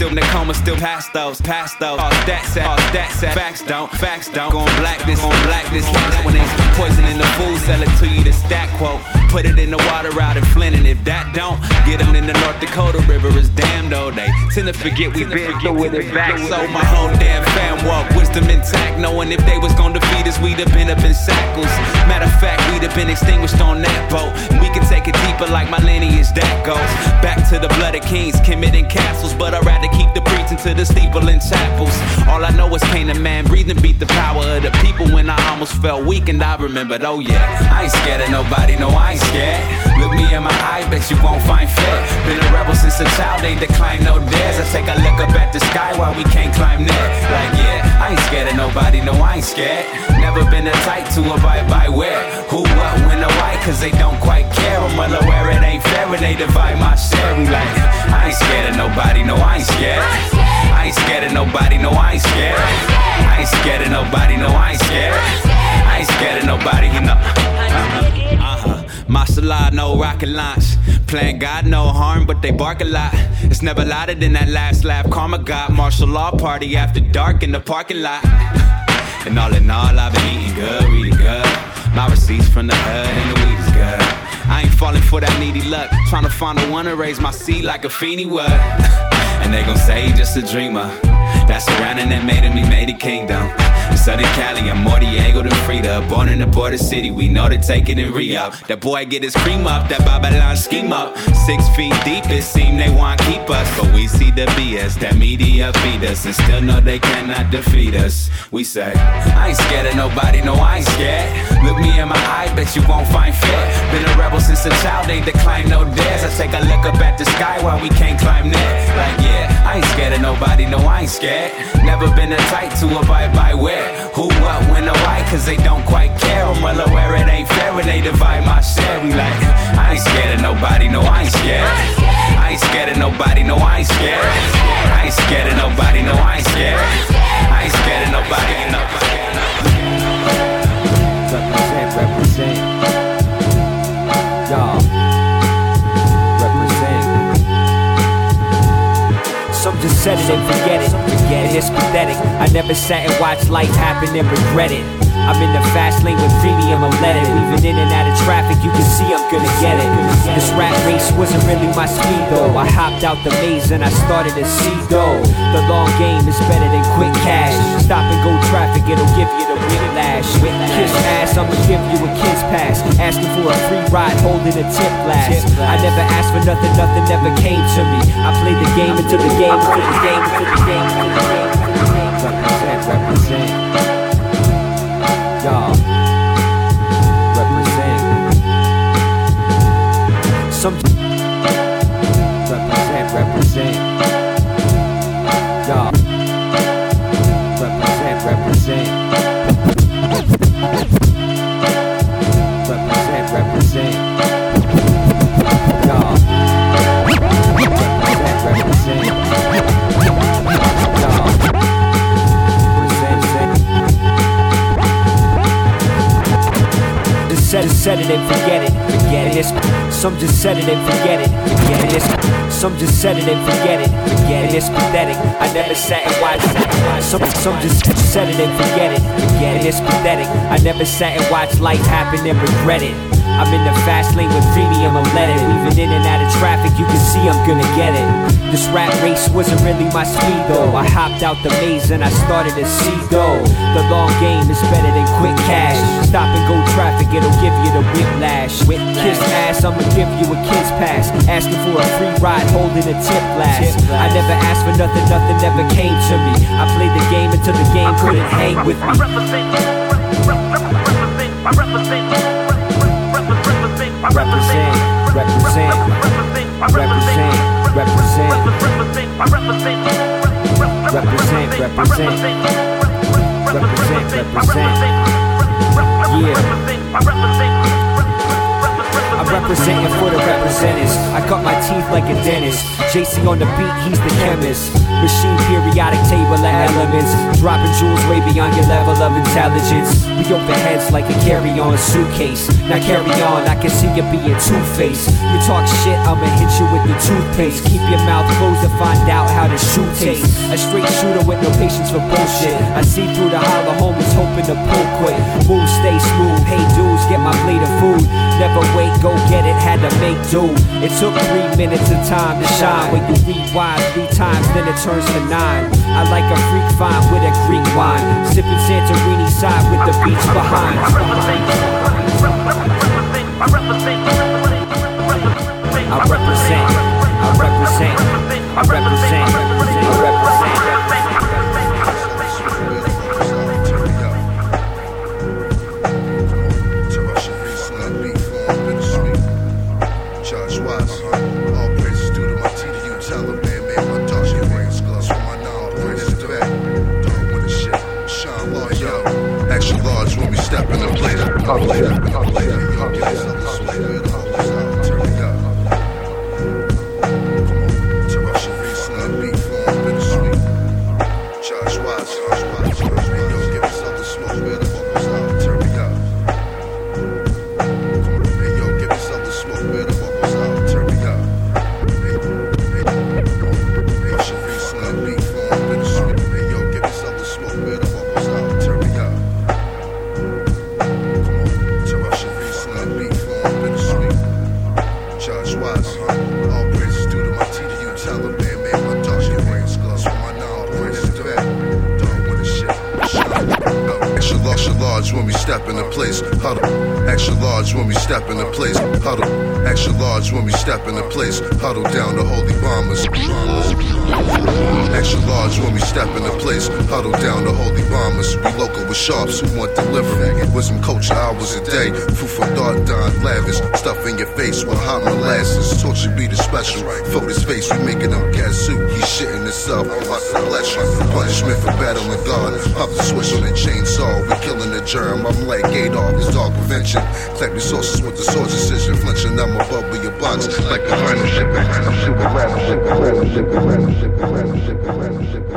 Still in the coma, still past those, past those. All stats at, all stats at, facts don't, facts don't. Going black this, on black this. When it's poison in the food, sell it to you the stack quote. Put it in the water out in Flint, and if that don't, get them in the North Dakota River is damned though. They tend to forget we been through with it back. So my whole damn fam walk, wisdom intact, knowing if they was gonna defeat us, we'd have been up in shackles. Matter of fact, we'd have been extinguished on that boat. And we can take it deeper like my lineage that goes. Back to the blood of kings, committing castles, but I'd rather keep the preaching to the steeple and chapels. All I know is pain a man breathing beat the power of the people when I almost felt weak and I remembered, oh yeah, I ain't scared of nobody, no, I ain't scared. Look me in my eye, bet you won't find fear. Been a rebel since a child, ain't declined no dares. I take a look up at the sky while we can't climb there. Like, yeah, I ain't scared of nobody, no, I ain't scared. Never been a type to abide by where, who, what, when, or why, cause they don't quite care. I'm well aware it ain't fair when they divide my share. We like, I ain't scared of nobody, no, I ain't scared. I ain't scared of nobody, no, I ain't scared. I ain't scared of nobody, no, I ain't scared. I ain't scared of nobody, you know. Uh-huh. Law, no rocket launch. Playing God, no harm, but they bark a lot. It's never louder than that last laugh. Karma got martial law party after dark in the parking lot. And all in all, I've been eating good, reading good. My receipts from the hood and the weed is good. I ain't falling for that needy luck. Trying to find a one to raise my seed like a Feeny would. and they gon' say he just a dreamer. That's surrounding that made him, he made a kingdom. In Southern Cali, I'm more Diego than Frida. Born in the border city, we know to take it and re up. That boy get his cream up, that Babylon scheme up. Six feet deep, it seem they want to keep us. But we see the BS, that media feed us, and still know they cannot defeat us. We say, I ain't scared of nobody, no, I ain't scared. Look me in my eye, bet you won't find fear. Been a rebel since a child, ain't declined no dares. I take a look up at the sky while we can't climb there. Like, yeah, I ain't scared of nobody, no, I ain't scared. Never been a type to abide by where, who, what, when, or why, cause they don't quite care. I'm well aware it ain't fair when they divide my share. We like, I ain't scared of nobody, no, I ain't scared. I ain't scared of nobody, no, I ain't scared. I ain't scared of nobody, no, I ain't scared. I ain't scared of nobody, nobody. Represent, Said it and forget it. Forget it. It's pathetic. I never sat and watched life happen and regret it. I'm in the fast lane with premium, I'm let it. Weaving in and out of traffic, you can see I'm gonna get it. This rat race wasn't really my speed though. I hopped out the maze and I started to see though. The long game is better than quick cash. Stop and go traffic, it'll give you the whiplash. Kiss ass, I'ma give you a kiss pass. Asking for a free ride, holding a tip glass. I never asked for nothing, nothing never came to me. I played the game until the game, until the game, until the game, until the game, until the game. Represent, represent. Y'all represent. Some represent, represent. Y'all represent, represent. Represent, represent. It, and forget it. Forget it. Some just said it and forget it. Forget it. Some just said it and forget it. Forget it. It's pathetic. I never sat and watched. Some, some just said it and forget it. Forget it. It's pathetic. I never sat and watched life happen and regret it. I'm in the fast lane with premium, I'm let. Weaving in and out of traffic, you can see I'm gonna get it. This rat race wasn't really my speed though. I hopped out the maze and I started to see though. The long game is better than quick cash. Stop and go traffic, it'll give you the whiplash. With kiss ass, I'ma give you a kiss pass. Asking for a free ride, holding a tip glass. I never asked for nothing, nothing never came to me. I played the game until the game couldn't hang with me. Represent, represent, represent, represent, represent, represent, represent, represent. I represent Yeah. Representing for the representatives. I cut my teeth like a dentist. JC on the beat, he's the chemist. Machine periodic table of elements. Dropping jewels way beyond your level of intelligence. We open heads like a carry-on suitcase. Now carry on, I can see you being two-faced. You talk shit, I'ma hit you with the toothpaste. Keep your mouth closed to find out how the shoe tastes. A straight shooter with no patience for bullshit. I see through the hollow homies hoping to pull quick. Move, stay smooth. Hey dudes, get my plate of food. Never wait, go get it, had to make do. It took three minutes of time to shine. When you rewind three times, then it turns to nine. I like a freak fine with a Greek wine. Sipping Santorini side with the beach behind. I represent, I represent, I represent, I represent. Judge place. Step in the place, step in the special. Fold his face, we making him gas suit. He shitting himself. To bless you. Punishment for battling God. Pop the switch on the chainsaw. We killing the germ. I'm like Adolf. It's dog prevention. Collect resources with the sword decision. Flinching, I'm above with your box. Like a shipping. I'm super random, super random, random, random, random,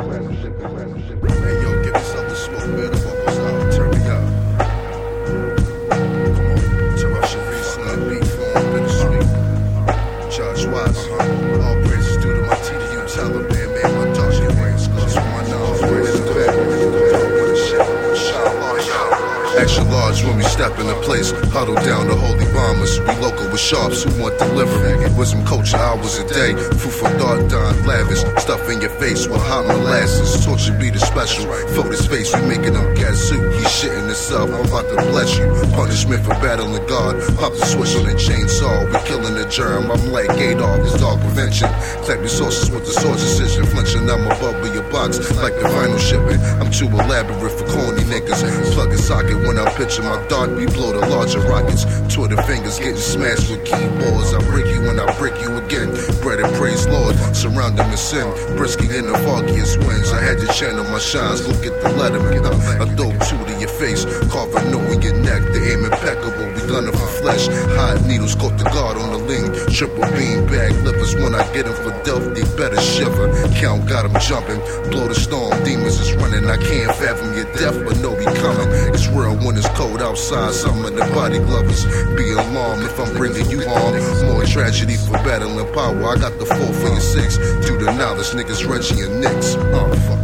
step in. Huddle down the holy We local with sharps who want delivery. Wisdom culture hours a day. Food for thought, done lavish. Stuff in your face with hot molasses. Torture be the special. Fold his face, we making gas suit. He shitting himself. I'm about to bless you. Punishment for battling God. Pop the switch on the chainsaw. We killing the germ. I'm like Adolf. It's dog prevention. Collect resources with the sword decision. Flinching, I'm above your box. Like the vinyl shipping. I'm too elaborate for corny niggas. Plug a socket when I picture my dart. We blow the larger rockets. Twitter fingers getting smashed with keyboards. I break you and I break you again. Bread and praise Lord. Surround them in sin. Brisky in the foggiest winds. I had to channel my shines. Look at the letterman. I throw two to your face. Carve a note in your neck. The aim impeccable. We gunning for flesh. Hot needles caught the guard on the lean. Triple beam bag livers. When I get them for Delph, they better shiver. Count got them jumping. Blow the storm. Demons is running. I can't fathom your death, but no we coming. It's real when it's cold outside. Some of the body glovers be alarmed if I'm bringing you harm. More tragedy for battling power. I got the four for your six. Due to knowledge, niggas Reggie and Knicks. Oh, uh, fuck.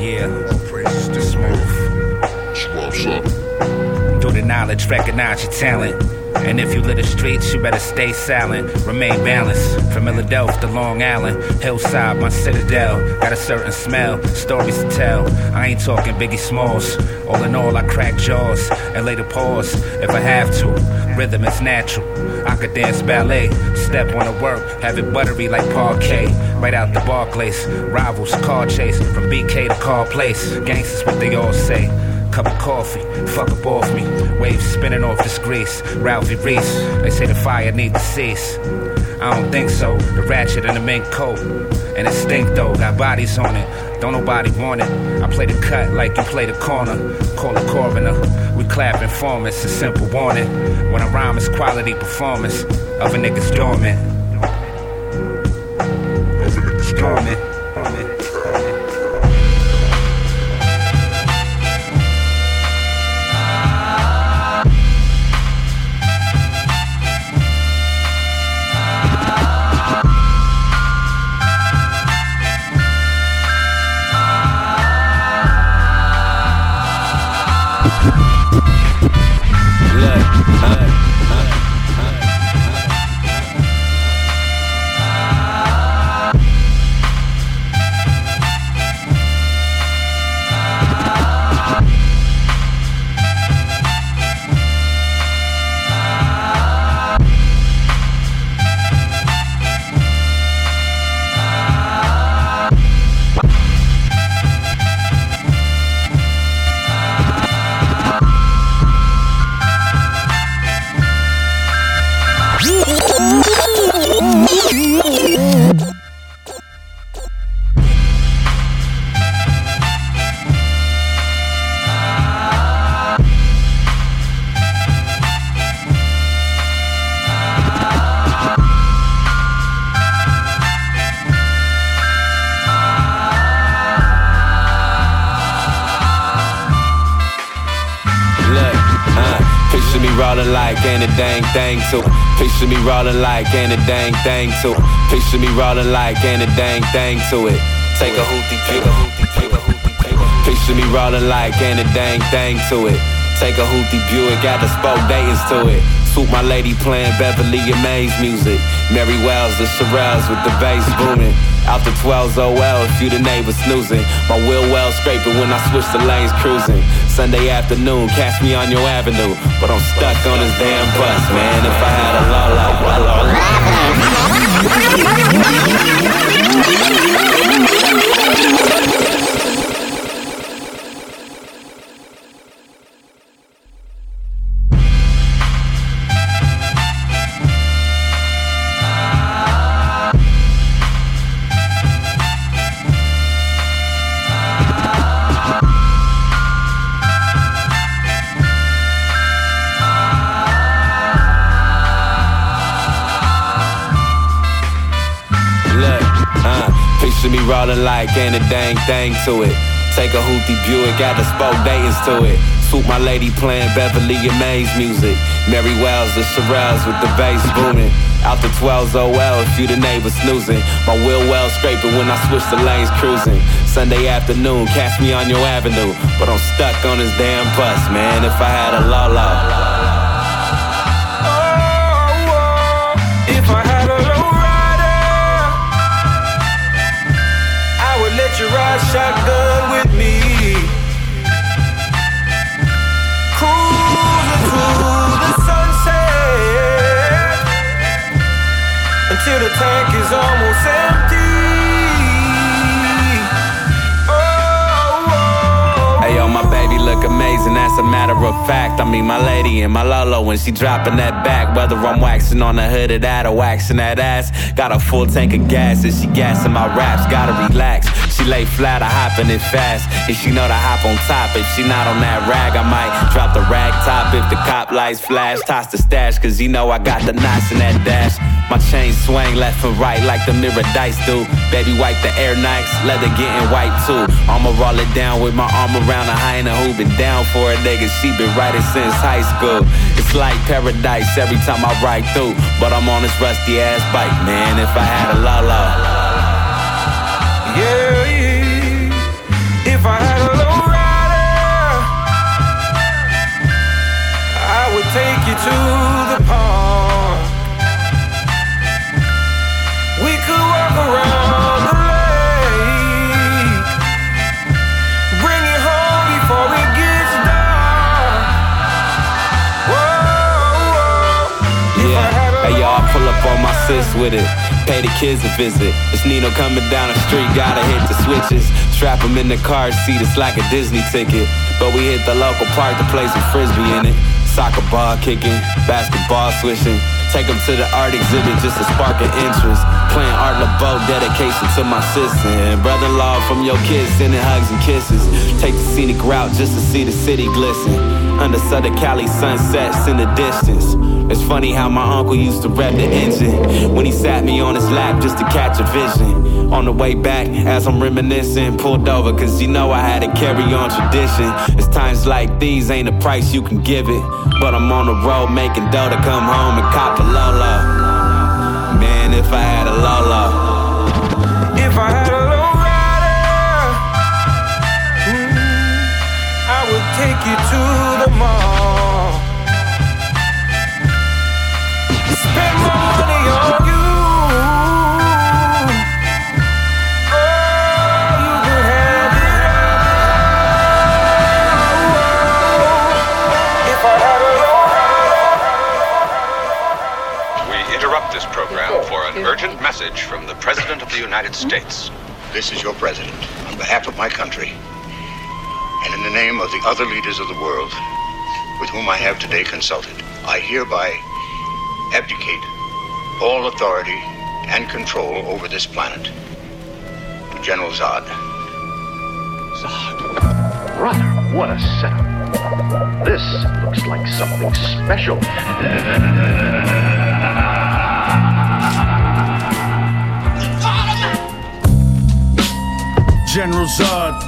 Yeah. All praises to Smooth. Through the knowledge, recognize your talent. And if you live the streets, you better stay silent. Remain balanced. From Philadelphia to Long Island, hillside, my citadel. Got a certain smell, stories to tell. I ain't talking Biggie Smalls. All in all, I crack jaws and lay the pause if I have to. Rhythm is natural. I could dance ballet, step on the work, have it buttery like parquet. Right out the Barclays, rivals, car chase, from BK to car place. Gangsters, what they all say. Cup of coffee, fuck up off me. Waves spinning off this grease. Ralphie Reese, they say the fire need to cease. I don't think so. The ratchet and the mink coat. And it stink though, got bodies on it. Don't nobody want it. I play the cut like you play the corner. Call the coroner. We clap informants, a simple warning. When I rhyme, it's quality performance. Other niggas dormant. Other niggas dormant. Dang thing. Picture me rolling like ain't a dang thing to it. Picture me rolling like ain't a dang thing to it. Take a hootie, take a hootie, take a hootie, take a Picture me rolling like ain't a dang thing to it. Take a hootie Buick, got the spoke Dayton's to it. Swoop my lady playing Beverly and Maze music. Mary Wells, the Shirelles with the bass booming. Out the 12s OL, if you the neighbor snoozing. My wheel well scraping when I switch the lanes cruising. Sunday afternoon, catch me on your avenue. But I'm stuck on this damn bus, man. If I had a law Look, like ain't a dang thing to it. Take a hootie Buick, got the spoke Dayton's to it. Suit my lady playing Beverly and Maze music. Mary Wells, the Shirelles with the bass booming. Out the 12s OL, if you the neighbor snoozing. My wheel well scraping when I switch the lanes cruising. Sunday afternoon, catch me on your avenue. But I'm stuck on this damn bus, man. If I had a law shotgun with me. Cruising through the sunset until the tank is almost empty. Oh, oh, oh. Yo, my baby look amazing, that's a matter of fact. I mean, my lady and my Lolo when she dropping that back. Whether I'm waxing on the hood of that or waxing that ass. Got a full tank of gas and she gassing my raps. Gotta relax. She lay flat, I hopping it fast. And she know to hop on top. If she not on that rag, I might drop the rag top. If the cop lights flash, toss the stash. Cause you know I got the knots in that dash. My chain swing left and right like the mirror dice do. Baby, wipe the air nights, leather getting white too. I'ma roll it down with my arm around a hyena who been down for a nigga. She been riding since high school. It's like paradise every time I ride through. But I'm on this rusty ass bike, man. If I had a la la. Yeah. If I had a low rider, I would take you to the park. We could walk around the lake, bring you home before it gets dark. Yeah, hey y'all, pull up on my sis with it. Pay the kids a visit. It's Nino coming down the street, gotta hit the switches. Strap him in the car seat, it's like a Disney ticket. But we hit the local park to play some frisbee in it. Soccer ball kicking, basketball swishing. Take them to the art exhibit just to spark an interest. Playing Art Laboe, dedication to my sister. And brother-in-law from your kids, sending hugs and kisses. Take the scenic route just to see the city glisten. Under Southern Cali sunsets in the distance. It's funny how my uncle used to rev the engine when he sat me on his lap just to catch a vision. On the way back, as I'm reminiscing, pulled over cause you know I had to carry on tradition. It's times like these ain't a price you can give it. But I'm on the road making dough to come home and cop a Lola. Man, if I had a Lola. If I had a rider, mm, I would take you to message from the President of the United States. This is your president. On behalf of my country, and in the name of the other leaders of the world with whom I have today consulted, I hereby abdicate all authority and control over this planet to General Zod. Zod? Brother, what a setup. This looks like something special. General Zod.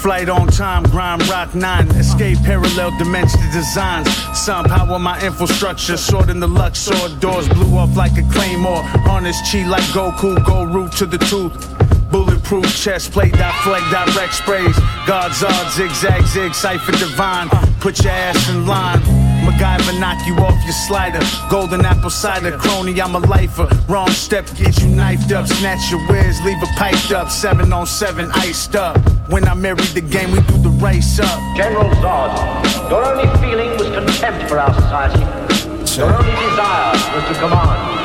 Flight on time, grind rock nine. Escape parallel dimension designs. Power my infrastructure. Sword in the Luxor. Doors blew off like a claymore. Harness chi like Goku. Go root to the tooth. Bulletproof chest plate, dot fleck, direct sprays. God's odd, zigzag, zig, cipher divine. Put your ass in line. MacGyver knock you off your slider. Golden apple cider, crony, I'm a lifer. Wrong step, get you knifed up. Snatch your whiz, leave a piped up. Seven on seven, iced up. When I married the game, we do the race up. General Zod, your only feeling was contempt for our society. Your only desire was to command.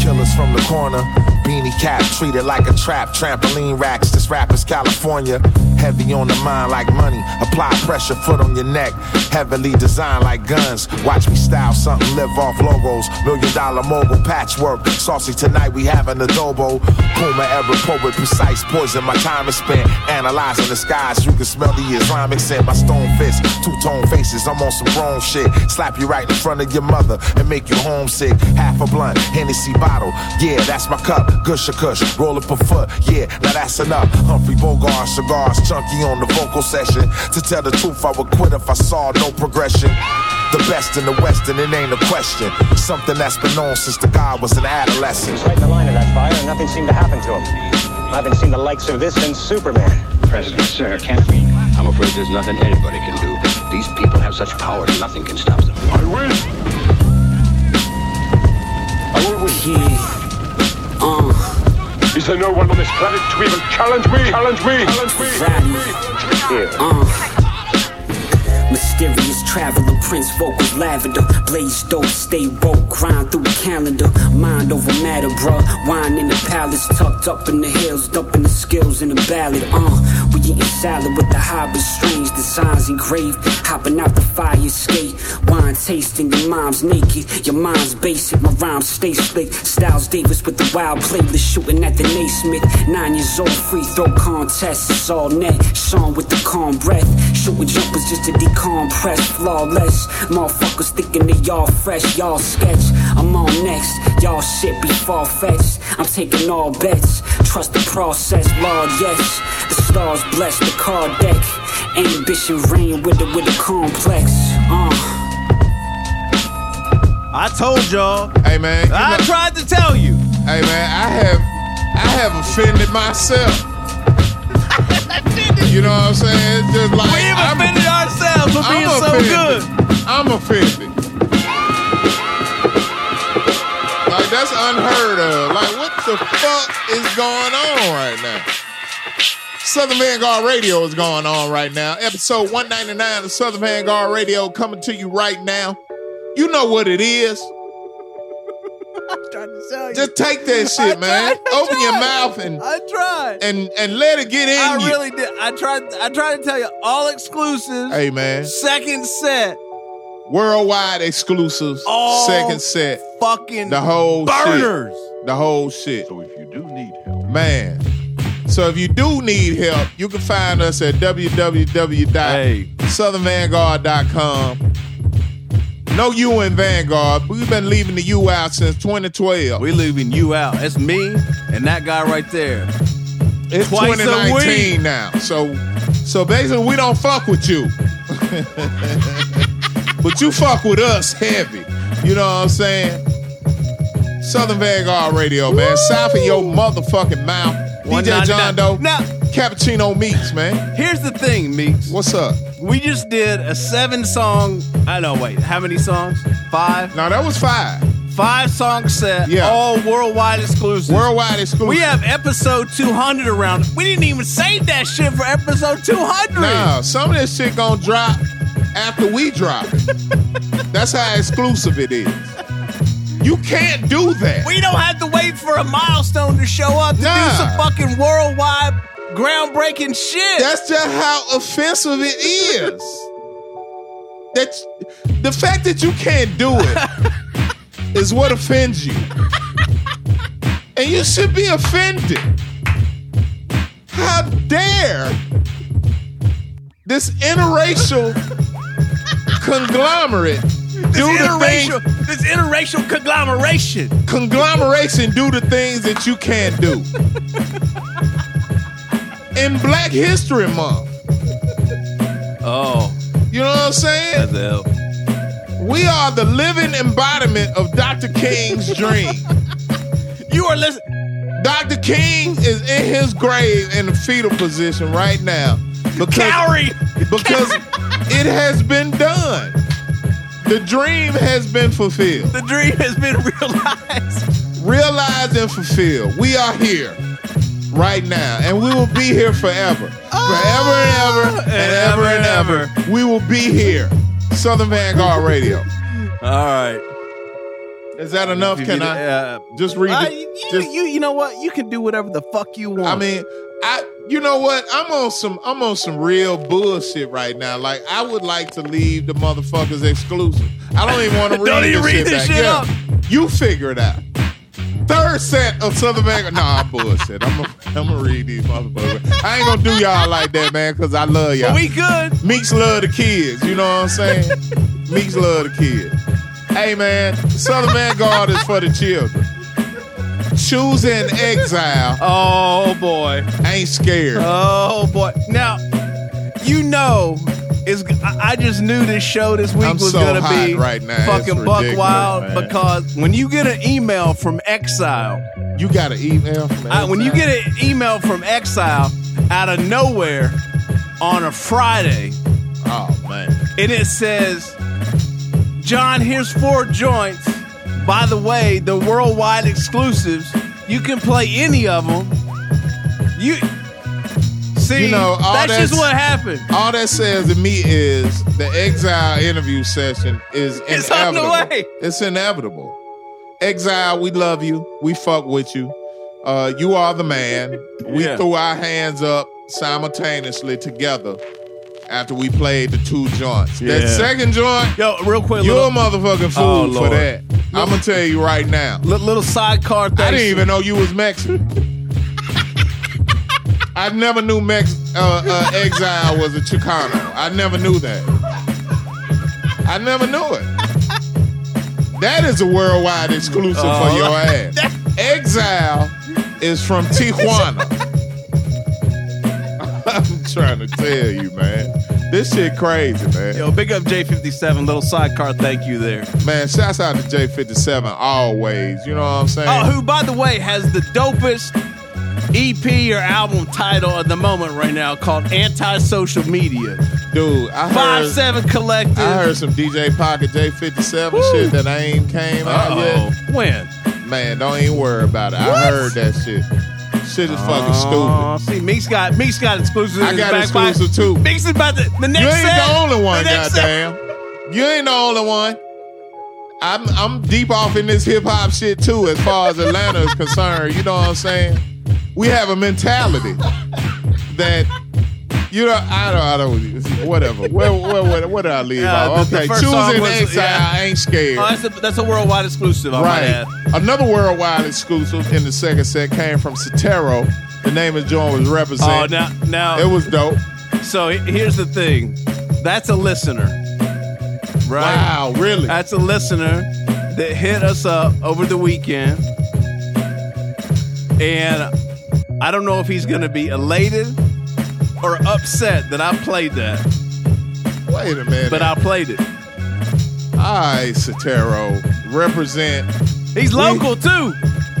Killers from the corner. Beanie cap treated like a trap. Trampoline racks. This rap is California. Heavy on the mind like money. Apply pressure, foot on your neck. Heavily designed like guns. Watch me style something, live off logos. Million dollar mogul patchwork. Saucy tonight, we have an adobo. Puma era poet, precise poison. My time is spent analyzing the skies. You can smell the Islamic scent. My stone fist, two tone faces. I'm on some wrong shit. Slap you right in front of your mother and make you homesick. Half a blunt, Hennessy bottle. Yeah, that's my cup. Gush a roll up a foot. Yeah, now that's enough. Humphrey Bogart cigars, chunky on the vocal session. To tell the truth, I would quit if I saw no progression. The best in the West, and it ain't a question. Something that's been known since the guy was an adolescent. Right in the line of that fire, and nothing seemed to happen to him. I haven't seen the likes of this since Superman. President, sir, can't we? I'm afraid there's nothing anybody can do. These people have such power, nothing can stop them. I win. I will win. Yeah. Is there no one on this planet to even challenge me? Challenge me! Challenge me! Here. Uh. Mysterious traveler, Prince vocals, lavender, blaze dope, stay woke, grind through the calendar, mind over matter, bruh. Wine in the palace, tucked up in the hills, dumping the skills in the ballad. Uh, we eating salad with the hybrid strange designs engraved, hopping out the fire escape. Wine tasting, your mom's naked, your mind's basic, my rhymes stay slick. Styles Davis with the wild playlist, shooting at the Naismith. Nine years old, free throw contest, it's all net. Sean with the calm breath, shooting jumpers just to decompress, flawless. Motherfuckers thinking they y'all fresh, y'all sketch. I'm on next, y'all shit be far fetched. I'm taking all bets, trust the process, Lord, yes. The stars bless the card deck. Ambition reign with it with a complex. Uh. I told y'all. Hey man, I tried to tell you. Hey man, I have I have offended myself. you know what I'm saying? It's just like We've I'm- offended ourselves for being I'm so offended. good. I'm offended. Like that's unheard of. Like what the fuck is going on right now? Southern Vanguard Radio is going on right now. Episode 199 of Southern Vanguard Radio coming to you right now. You know what it is. Tell you. Just take that shit, man. tried, I Open your mouth and I tried. and and let it get in I you. really did. I tried. I tried to tell you all exclusives. Hey, man. Second set. Worldwide exclusives. All second set. Fucking The whole burners. shit. The whole shit. So if you do need help, Man. So if you do need help, you can find us at www.southernvanguard.com. No you in Vanguard. We've been leaving the U out since 2012. We leaving you out. It's me and that guy right there. It's Twice a 2019 week. now. So so basically we don't fuck with you. but you fuck with us heavy. You know what I'm saying? Southern Vanguard Radio, man. South of your motherfucking mouth. DJ John Doe. Now- Cappuccino Meeks, man. Here's the thing, Meeks. What's up? We just did a seven song. I know. Wait, how many songs? Five. No, that was five. Five song set. Yeah. All worldwide exclusive. Worldwide exclusive. We have episode 200 around. We didn't even save that shit for episode 200. Nah, some of this shit gonna drop after we drop it. That's how exclusive it is. You can't do that. We don't have to wait for a milestone to show up to Nah. do some fucking worldwide groundbreaking shit. That's just how offensive it is. That's the fact that you can't do it is what offends you. And you should be offended. How dare this interracial conglomerate do this the things interracial, this interracial conglomeration. conglomeration do the things that you can't do. In Black History Month. Oh, You know what I'm saying? We are the living embodiment of Dr. King's dream. You are listening. Dr. King is in his grave in the fetal position right now. Because, Cowrie. because it has been done. The dream has been fulfilled. The dream has been realized. Realized and fulfilled. We are here right now, and we will be here forever. Forever and ever and ever and ever. We will be here. Southern Vanguard Radio. All right. Is that enough? Can I uh, just read uh, it? you, Just- you, you know what? You can do whatever the fuck you want. I mean, I you know what? I'm on some I'm on some real bullshit right now. Like I would like to leave the motherfuckers exclusive. I don't even want to read Don't even read shit this shit yeah. up. You figure it out. Third set of Southern Vanguard. Nah, I'm bullshit. I'm gonna read these motherfuckers. I ain't gonna do y'all like that, man, because I love y'all. but we good. Meeks love the kids. You know what I'm saying? Meeks love the kids. Hey man, Southern Vanguard is for the children. Choosing exile Oh boy. ain't scared. Oh boy. Now, you know, is I I just knew this show this week I'm was so gonna hot be right now. It's fucking buck ridiculous, wild man. because when you get an email from Exile, You got an email from uh, when you get an email from Exile out of nowhere on a Friday, Oh man. and it says, "John, here's four joints. By the way, the worldwide exclusives. You can play any of them. You see, You know, all that's just what happened. All that says to me is the exile interview session is It's on the inevitable. way. It's inevitable. Exile, we love you. We fuck with you. Uh, you are the man. We Yeah. threw our hands up simultaneously together after we played the two joints. That second joint, Yo, real quick, you're little, a motherfucking fool Oh, for that. I'm gonna tell you right now. li- little sidecar thing. I didn't even know you was Mexican. I never knew Mex uh, uh, Exile was a Chicano. I never knew that. I never knew it. That is a worldwide exclusive for Oh. your ass. Exile is from Tijuana. I'm trying to tell you, man. This shit crazy, man. Yo, big up J57, little sidecar thank you there. Man, shouts out to J57 always. You know what I'm saying? Oh, who, by the way, has the dopest EP or album title at the moment right now called Anti-Social Media. Dude, I Five heard Seven Collective. I heard some DJ Pocket J57 shit that ain't came out Uh-oh. yet. When? Man, don't even worry about it. I heard that shit. Shit is fucking Oh, stupid. see, Meek's got Meek's got exclusive. I got exclusive too. Meek's is about the, the next You ain't set. the only one, the next goddamn. You ain't the only one. I'm I'm deep off in this hip hop shit too, as far as Atlanta is concerned. You know what I'm saying? We have a mentality that you know. I don't. I don't. Whatever. Where where where, where did I leave? Yeah, off? the- the okay, first song choosing was- exile. yeah. I ain't scared. Oh, that's a, that's a worldwide exclusive. I might Right. add. Another worldwide exclusive in the second set came from Sotero. The name of the joint was Represent. Oh, now now it was dope. So he- here's the thing. That's a listener. Right? Wow, really? That's a listener that hit us up over the weekend. And I don't know if he's going to be elated or upset that I played that. Wait a minute. But I played it. I, Sotero. Represent. He's local too.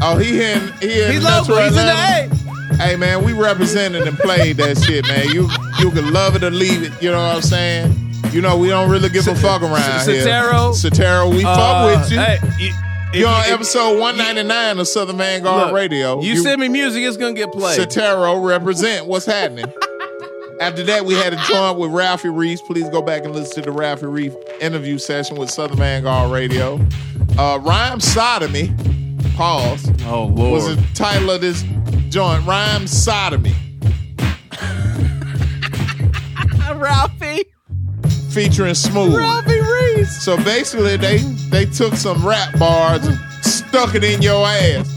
Oh, he in he in He's Metro local. He's in the Atlanta? Hey man, we represented and played that shit, man. You you can love it or leave it. You know what I'm saying? You know we don't really give a fuck around here. Sotero. Sotero, we Uh, fuck with you. hey, you- if You're on if- episode 199 of Southern Vanguard Look, Radio. You, send me music, it's going to get played. Sotero represent. What's happening? After that, we had a joint with Ralphie Reese. Please go back and listen to the Ralphie Reese interview session with Southern Vanguard Radio. Uh, Rhyme Sodomy, pause, oh, Lord. was the title of this joint. Rhyme Sodomy. Ralphie. Featuring Smooth. Ralphie Reese. So basically, they, they took some rap bars and stuck it in your ass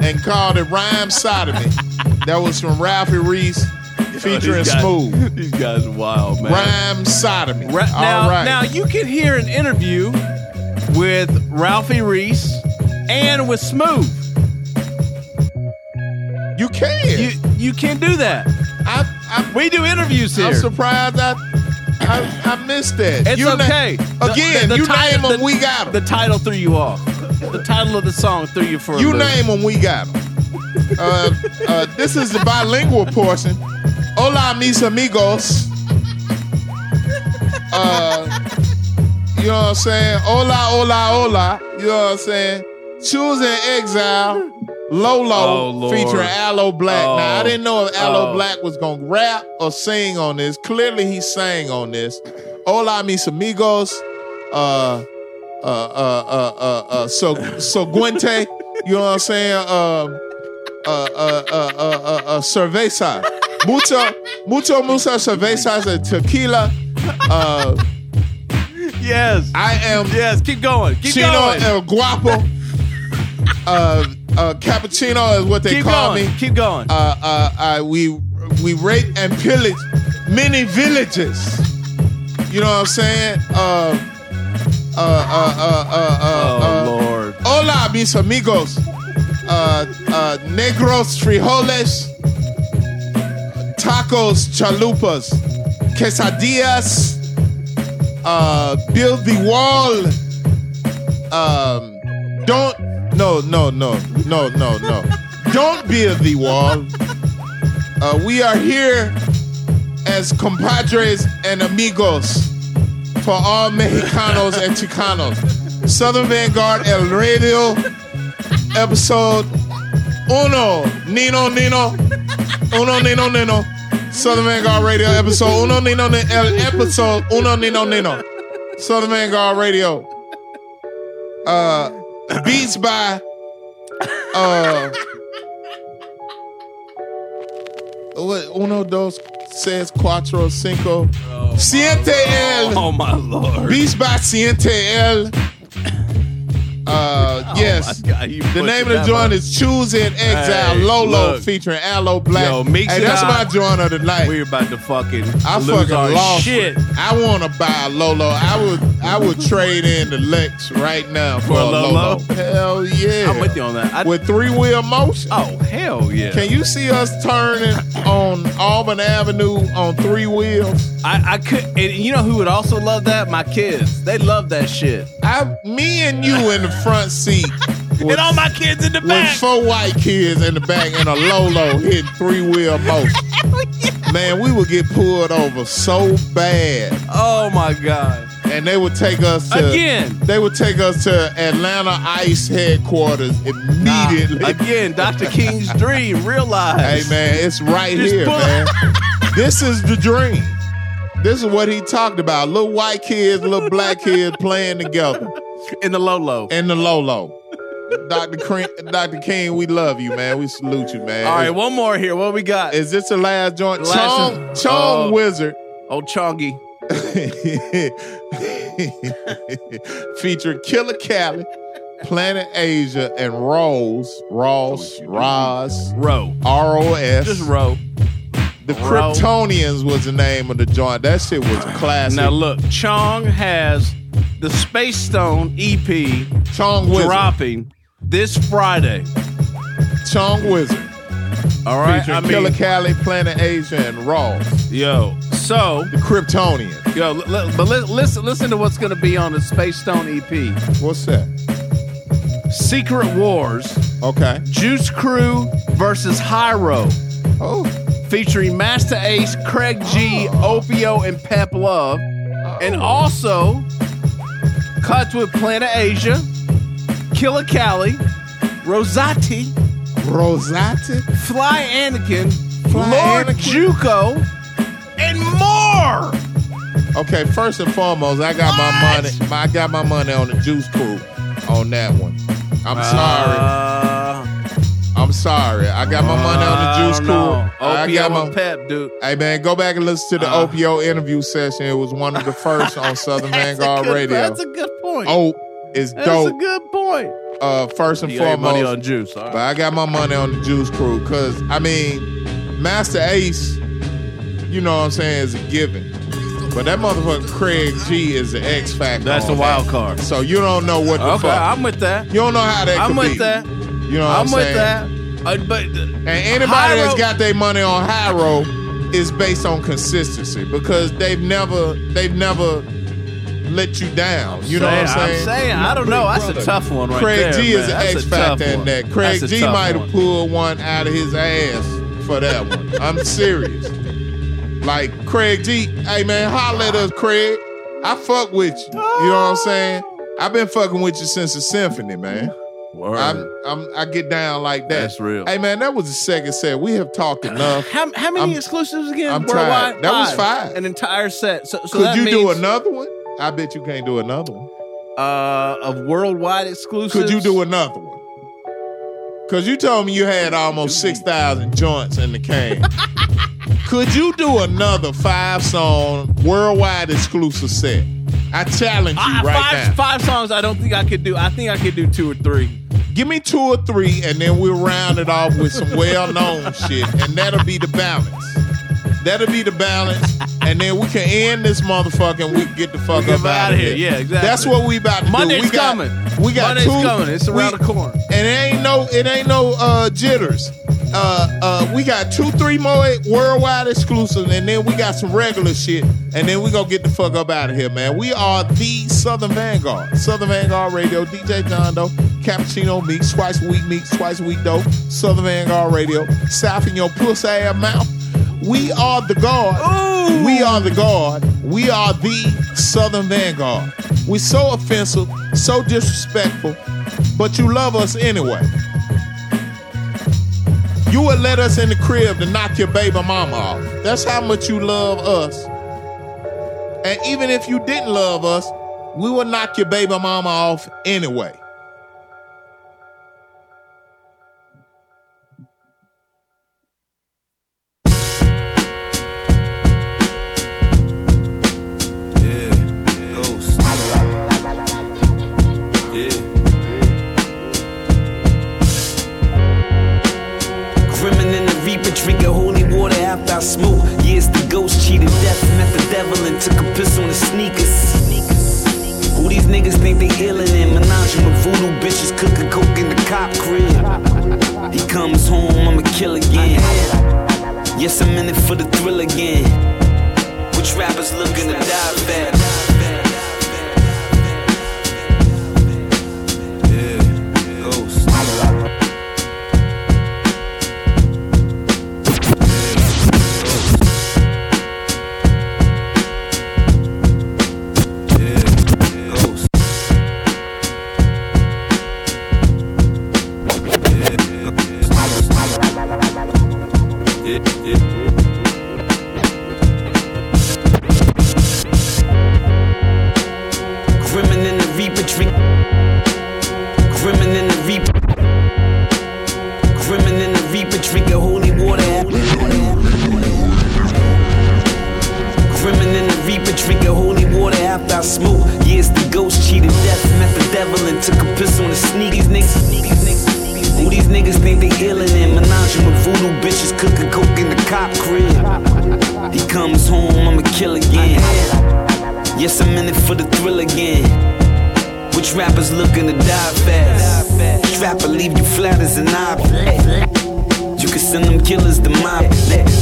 and called it Rhyme Sodomy. That was from Ralphie Reese featuring These guys- Smooth. These guys are wild, man. Rhyme sodomy. Ra- now, All right. now you can hear an interview with Ralphie Reese and with Smooth. You can. You you can do that. I, I we do interviews here. I'm surprised I I, I missed that. It's You na- okay. The- again, the- the you title- name them, the- we got them. The title threw you off. The title of the song threw you for a You loop. name them, we got them. Uh, uh, this is the bilingual portion. Hola, mis amigos. Uh, you know what I'm saying? Hola, hola, hola. You know what I'm saying? Choosing Exile, Lolo, Oh, featuring Aloe Blacc. Now, I Oh. didn't know if Aloe Oh. Black was going to rap or sing on this. Clearly, he sang on this. Hola, mis amigos. Uh, uh, uh, uh, uh, uh, so, so Guente, you know what I'm saying? Um, uh, uh, uh, uh, uh, uh, cerveza. Mucho, mucho, mucho cervezas and tequila. Uh, yes. I am. Yes, keep going. Keep Chino going. El Guapo. uh, uh, cappuccino is what they Keep call going. me. Keep going. Uh, uh, uh, we we rape and pillage many villages. You know what I'm saying? Uh, uh, uh, uh, uh, uh, Oh, uh, Lord. Hola, mis amigos. Uh, uh, negros, frijoles, tacos, chalupas, quesadillas, uh, build the wall. Um, don't, no, no, no, no, no, no. Don't build the wall. Uh, we are here as compadres and amigos for all Mexicanos and Chicanos. Southern Vanguard El Radio, episode uno, Nino Nino, uno Nino Nino. Southern Vanguard Radio, episode uno Nino Nino, episode uno Nino Nino. Southern Vanguard Radio. Uh, beats by uh, what, uno, dos, tres, cuatro, cinco. Siente El. Oh my lord. Beats by Siente El. Uh, yes. Oh, my God, the name of the joint is Choosing Exile Hey, Lolo look. featuring Aloe Blacc. Yo, mix hey, that's my joint of the night. We're about to fucking I lose fucking our lost. shit. I want to buy a Lolo. I would. I would trade in the Lex right now for, For a a Lolo. Lolo? Hell yeah! I'm with you on that. I- With three wheel motion. oh hell yeah. Can you see us turning on Auburn Avenue on three wheels? I, I could, and you know who would also love that? My kids. They love that shit. I, me and you in the front seat. and all my kids in the back. with back. four white kids in the back and a Lolo hitting three wheel motion. Man, we would get pulled over so bad. Oh my god. And they would take us to Again. They would take us to Atlanta ICE headquarters immediately. Again, Dr. King's dream realized. Hey man, it's right Just here, pull- man. this is the dream. This is what he talked about. Little white kids, little black kids playing together. In the low. In the low. Dr. King, Dr. King, we love you, man. We salute you, man. All right, one more here. What we got? Is this the last joint? Last Chong. Chong Oh. Wizard. Old Chongy. Featuring Killer Cali, Planet Asia, and Rose. Ross. Oh, Ross. Row. R O S. Just row. The Row. Kryptonians was the name of the joint. That shit was classic. Now look, Chong has the Space Stone EP Chong Wizard. dropping this Friday. Chong Wizard. All right, Featuring I mean, Killer Cali, Planet Asia, and Ross. yo. So The Kryptonian. yo, li- li- but li- listen, listen to what's going to be on the Space Stone EP. What's that? Secret Wars, Okay. Juice Crew versus Hiero, Oh. Featuring Masta Ace, Craig G, Opio, and Pep Love, and also cuts with Planet Asia, Killer Cali, Rosati, Rosati? Fly Anakin, Fly Lord Anakin. Juco, and more. Okay, first and foremost, I got my money. My, I got my money on the Juice Crew on that one. I'm sorry. Uh, I'm sorry. I got my money on the Juice don't. I got my. Pep, dude. Hey man, go back and listen to the Uh, Opio interview session. It was one of the first on Southern That's Vanguard good- Radio. That's a good point. Oh, is that's dope. a good point. uh, first and You foremost, money on Juice. All but. I got my money on the Juice Crew because I mean, Masta Ace, you know what I'm saying, is a given. But that motherfucker Craig G is an X factor. That's a the wild that. card. So you don't know what the Okay, fuck. I'm with that. you don't know how that. I'm with be. that. You know what I'm, I'm with saying? that. Uh, but And anybody that's got their money on Hiero is based on consistency because they've never they've never let you down. You know what I'm saying? I'm saying. I don't know. That's a tough one right Craig there. Craig G man. is an That's X a tough factor in that. Craig That's a G tough might have pulled one out of his ass for that one. I'm serious. Like Craig G, hey man, holla at us, Craig. I fuck with you. You know what I'm saying? I've been fucking with you since the symphony, man. Word. I'm, I'm I get down like that. That's real. Hey man, that was the second set. We have talked enough. How, how many I'm- exclusives again? I'm Worldwide? tired. That was five. An entire set. So, so Could that you do another one? I bet you can't do another one. uh, of worldwide exclusives? Could you do another one? Cause you told me you had almost six thousand joints in the can. Could you do another five song worldwide exclusive set? I challenge you Uh, right five, now. five songs. I don't think I could do. I think I could do two or three. Give me two or three, and then we'll round it off with some well known shit, and that'll be the balance. That'll be the balance, and then we can end this motherfucker and we can get the fuck up out of here. Yeah, exactly. That's what we about to Monday's do. We got, coming. We got Monday's two. coming. It's around we- the corner. and it ain't no, it ain't no uh, jitters. Uh, uh, we got two, three more worldwide exclusives, and then we got some regular shit, and then we gonna get the fuck up out of here, man. We are the Southern Vanguard, Southern Vanguard Radio, DJ John Doe, Cappuccino Meeks, twice a week Meeks, twice a week Doe, Southern Vanguard Radio, South in your pussy ass mouth. We are the guard. We are the guard. We are the Southern Vanguard. We're so offensive, so disrespectful, but you love us anyway. You would let us in the crib to knock your baby mama off. That's how much you love us. And even if you didn't love us, we would knock your baby mama off anyway. Smoke. Years the ghost cheated death, met the devil and took a piss on his sneakers. Who these niggas think they illin' in? Menage with voodoo bitches cooking coke in the cop crib. He comes home, I'ma kill again. Yes, I'm in it for the thrill again. Which rappers looking to die fast? Smoke. Years the ghost cheated death, met the devil and took a piss on the sneak. These niggas, who these niggas think they illin' in? Menage with voodoo bitches cooking coke in the cop crib. He comes home, I'ma kill again. Yes, I'm in it for the thrill again. Which rappers looking to die fast? Strapper leave you flat as an object. Can send them killers to net.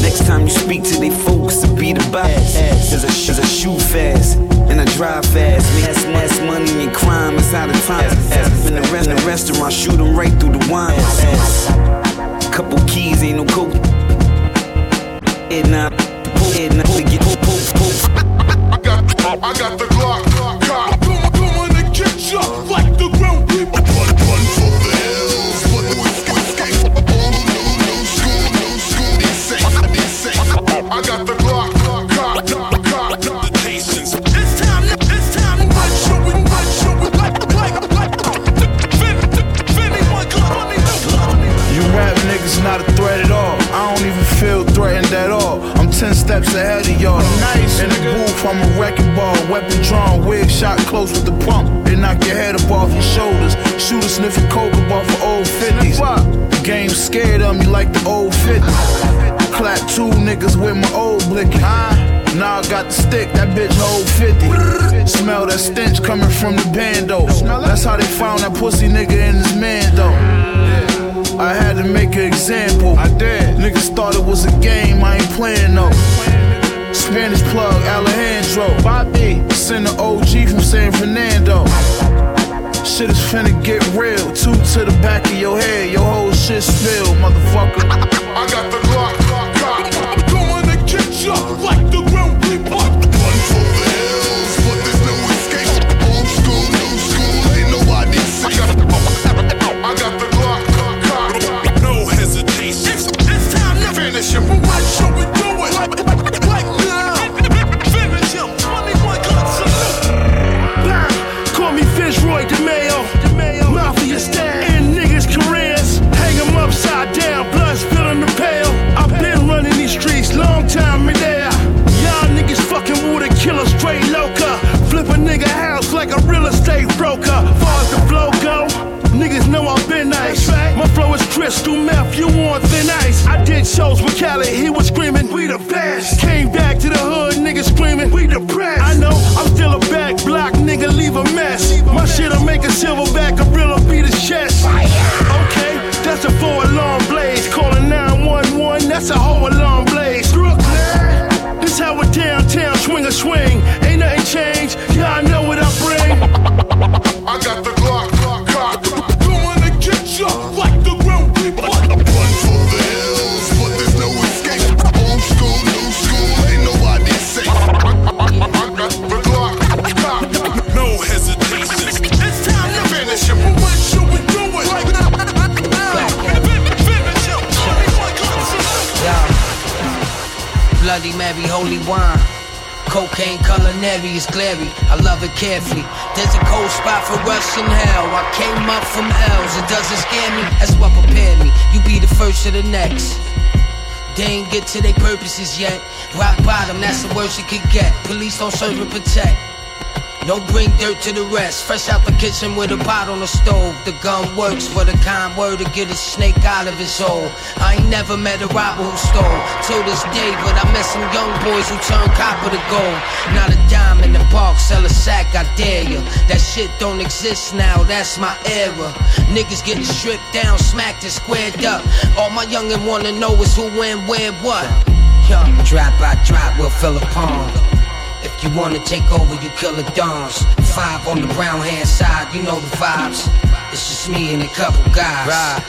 Next time you speak to they folks, to be the boss. Cause I, shoot fast and I drive fast. Mass, mass money and crime is how the time. In the, rest, in the restaurant, shoot them right through the wine. Couple keys, ain't no coke. It not, it. I got, I got the Glock. Glock. Come on and get you like the ground ten steps ahead of y'all. Nice. In the booth, I'm a wrecking ball. Weapon drawn, wig shot close with the pump. They knock your head up off your shoulders. Shooter sniffing coke off of old 50s. The game scared of me like the old 50s. Clap two niggas with my old blicky. Now I got the stick, that bitch hold 50. Smell that stench coming from the bando. That's how they found that pussy nigga in his man though. I had to make an example. I did. Niggas thought it was a game, I ain't playing no. Spanish plug, Alejandro. Bobby. Send the OG from San Fernando. Shit is finna get real. Two to the back of your head, your whole shit spill, motherfucker. I got the Glock. Glock. Come on and get you like the ground crystal meth, you want thin ice. I did shows with Khaled, he was screaming, we the best. Came back to the hood, niggas screaming, we the press. I know, I'm still a back block, nigga, leave a mess. My shit'll make a silverback gorilla beat his chest. Okay, that's a four alarm blaze. Calling 911, that's a whole alarm blaze. Brooklyn, this how a downtown swing a swing. Ain't nothing changed, yeah, I know what I bring. I got the Glock. Glock. On and get you Bloody Mary, holy wine. Cocaine culinary is glary. I love it carefully. There's a cold spot for us in hell. I came up from L's. It doesn't scare me. That's what prepared me. You be the first of the next. They ain't get to their purposes yet. Rock bottom, that's the worst you could get. Police don't serve and protect. Don't bring dirt to the rest. Fresh out the kitchen with a pot on the stove. The gun works for the kind word to get a snake out of his hole. I ain't never met a robber who stole till this day, but I met some young boys who turned copper to gold. Not a dime in the park, sell a sack, I dare ya. That shit don't exist now, that's my era. Niggas getting stripped down, smacked and squared up. All my youngin' wanna know is who, when, where, what. Yo, drop by drop, we'll fill a pond. You wanna take over, you kill the dons. Five on the brown hand side, you know the vibes. It's just me and a couple guys. Right.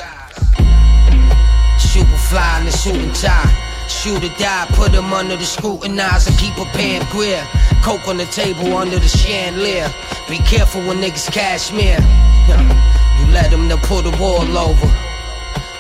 Super fly in the suit and tie. Shoot or die, put them under the scrutinize and keep a pan greer. Coke on the table under the chandelier. Be careful when niggas cashmere. You let them, they'll pull the wall over.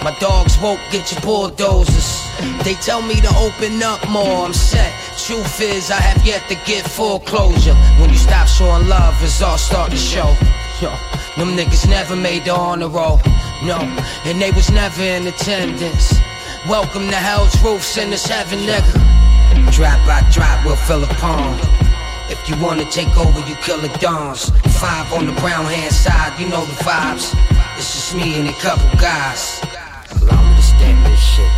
My dogs woke, get your bulldozers. They tell me to open up more, I'm set. Truth is, I have yet to get foreclosure. When you stop showing love, it's all start to show. Yo, them niggas never made the honor roll. No, and they was never in attendance. Welcome to hell's roofs in this heaven, nigga. Drop by drop, we'll fill a pond. If you wanna take over, you kill the dons. Five on the brown hand side, you know the vibes. It's just me and a couple guys. Allow me to stamp this shit.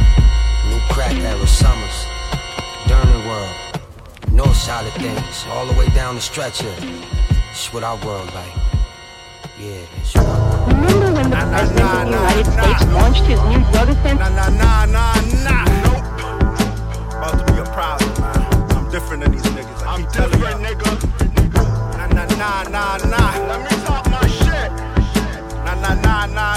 New crack era summers. Derman world. North side of things. All the way down the stretch here. It's what our world like. Yeah, it's what our world Remember when the President of the United States launched his new drug offensive? Nah, nah, nah, nah. Nope. About to be a problem, man. I'm different than these niggas. I keep telling you. nigga. Nah, nah, nah, nah, nah. Let me talk my shit. Nah, nah, nah, nah,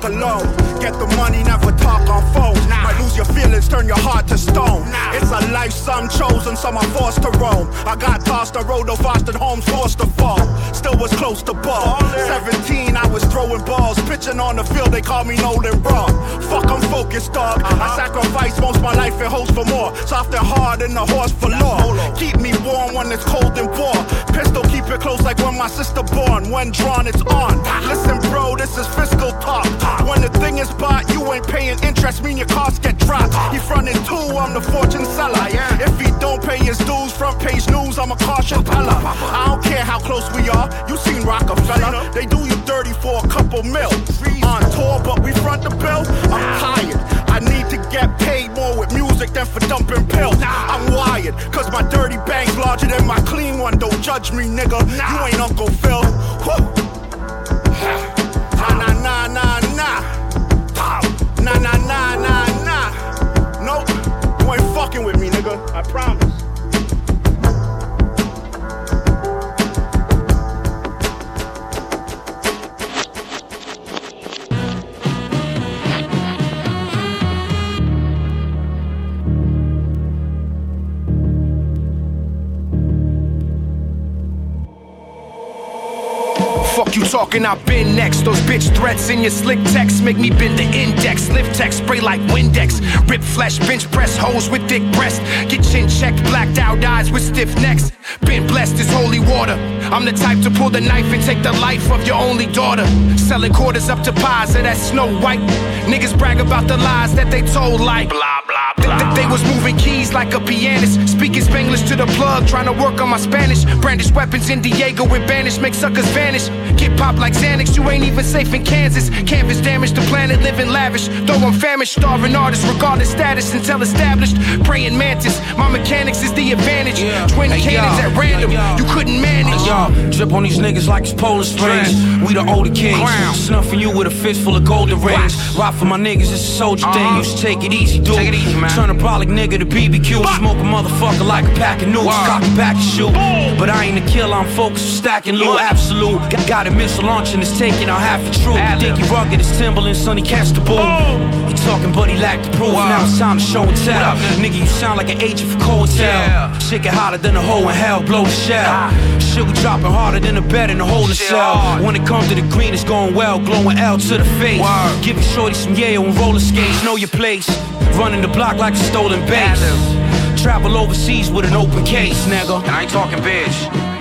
Dark alone. Get the money, never talk on phone. Might your feelings, turn your heart to stone. It's a life some chosen, some are forced to roam. I got tossed the road of fostered homes, forced to fall. Still was close to ball. 17, I was throwing balls. Pitching on the field, they call me Nolan Raw. Fuck, I'm focused, dog. I uh-huh. sacrifice most my life in hopes for more. Soft and hard in the horse for law. Keep me warm when it's cold and war. Pistol, keep it close like when my sister born. When drawn, it's on. Listen, bro, this is fiscal talk. When the thing is bought, you ain't paying interest, mean your costs get dropped. He fronted two, I'm the fortune seller. If he don't pay his dues, front page news, I'm a caution teller. I don't care how close we are, you seen Rockefeller. They do you dirty for a couple mil. On tour, but we front the bill. I'm tired. I need to get paid more with music than for dumping pills. I'm wired, cause my dirty bank's larger than my clean one. Don't judge me, nigga. You ain't Uncle Phil. Nah, nah, nah, nah, nah. Nah, nah, nah, nah, nah. I promise. Fuck you talking, I've been next. Those bitch threats in your slick text make me bend the index. Lift text, spray like Windex. Rip flesh, bench press, hoes with thick breast. Get chin checked, blacked out eyes with stiff necks. Been blessed as holy water. I'm the type to pull the knife and take the life of your only daughter. Selling quarters up to pies of that snow white. Niggas brag about the lies that they told like blah they was moving keys like a pianist. Speaking Spanglish to the plug, trying to work on my Spanish. Brandish weapons in Diego with banish, make suckers vanish. Get popped like Xanax, you ain't even safe in Kansas. Canvas damage, the planet living lavish. Though I'm famished, starving artist, regardless status until established. Praying mantis, my mechanics is the advantage. Twin Hey, cannons yo. at random, you couldn't manage. Hey, y'all, drip on these niggas like it's Polar Springs. We the older kings. Snuffing you with a fistful of golden rings. Rock for my niggas, it's a soldier thing. Uh-huh. Used to take it easy, dude. Turn a brolic nigga to BBQ. Smoke a motherfucker like a pack of noose. Cock a back and shoot. But I ain't a killer, I'm focused on stacking loot. Absolute. Got, got a missile launching, it's taking out half the truth. Think he rugged, it's Timberland, Sonny catch the bull. He talking, but he lacked the proof. Now it's time to show and tell. Nigga, you sound like an agent for Coattail. Shit get hotter than a hole in hell, blow the shell. Shit, we dropping harder than a bed in a hole in cell. When it comes to the green, it's going well, glowing L to the face. Give your shorty some Yale and roller skates, know your place. Running the block like a stolen base. Travel overseas with an open case, nigga. And I ain't talking bitch.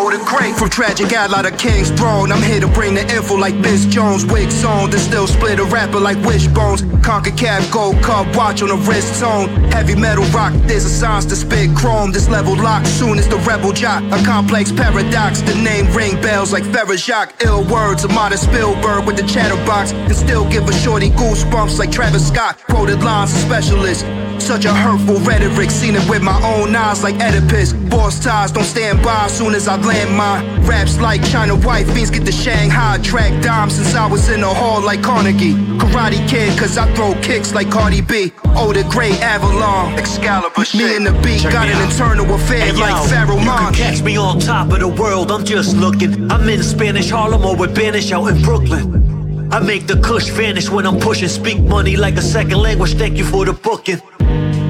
Oh, the great from tragic ally to King's throne. I'm here to bring the info like Miss Jones. Wigs on, then still split a rapper like Wishbones. Conquer cap, gold cup, watch on the wrist zone. Heavy metal rock, there's a science to spit chrome. This level locked soon as the rebel jock. A complex paradox, the name ring bells like Ferrojac. Ill words, a modern Spielberg with the chatterbox. And still give a shorty goosebumps like Travis Scott. Quoted lines of specialists. Such a hurtful rhetoric, seen it with my own eyes like Oedipus. Boss ties don't stand by as soon as I land mine. Raps like China White, fiends get the Shanghai track dime since I was in the hall like Carnegie. Karate Kid, cause I throw kicks like Cardi B. Oh, the great Avalon. Excalibur shit. Me and the beat Check got an out. internal affair Hey, like yo, Pharaoh You can catch me on top of the world, I'm just looking. I'm in Spanish Harlem or with Banish out in Brooklyn. I make the kush vanish when I'm pushing. Speak money like a second language, thank you for the booking.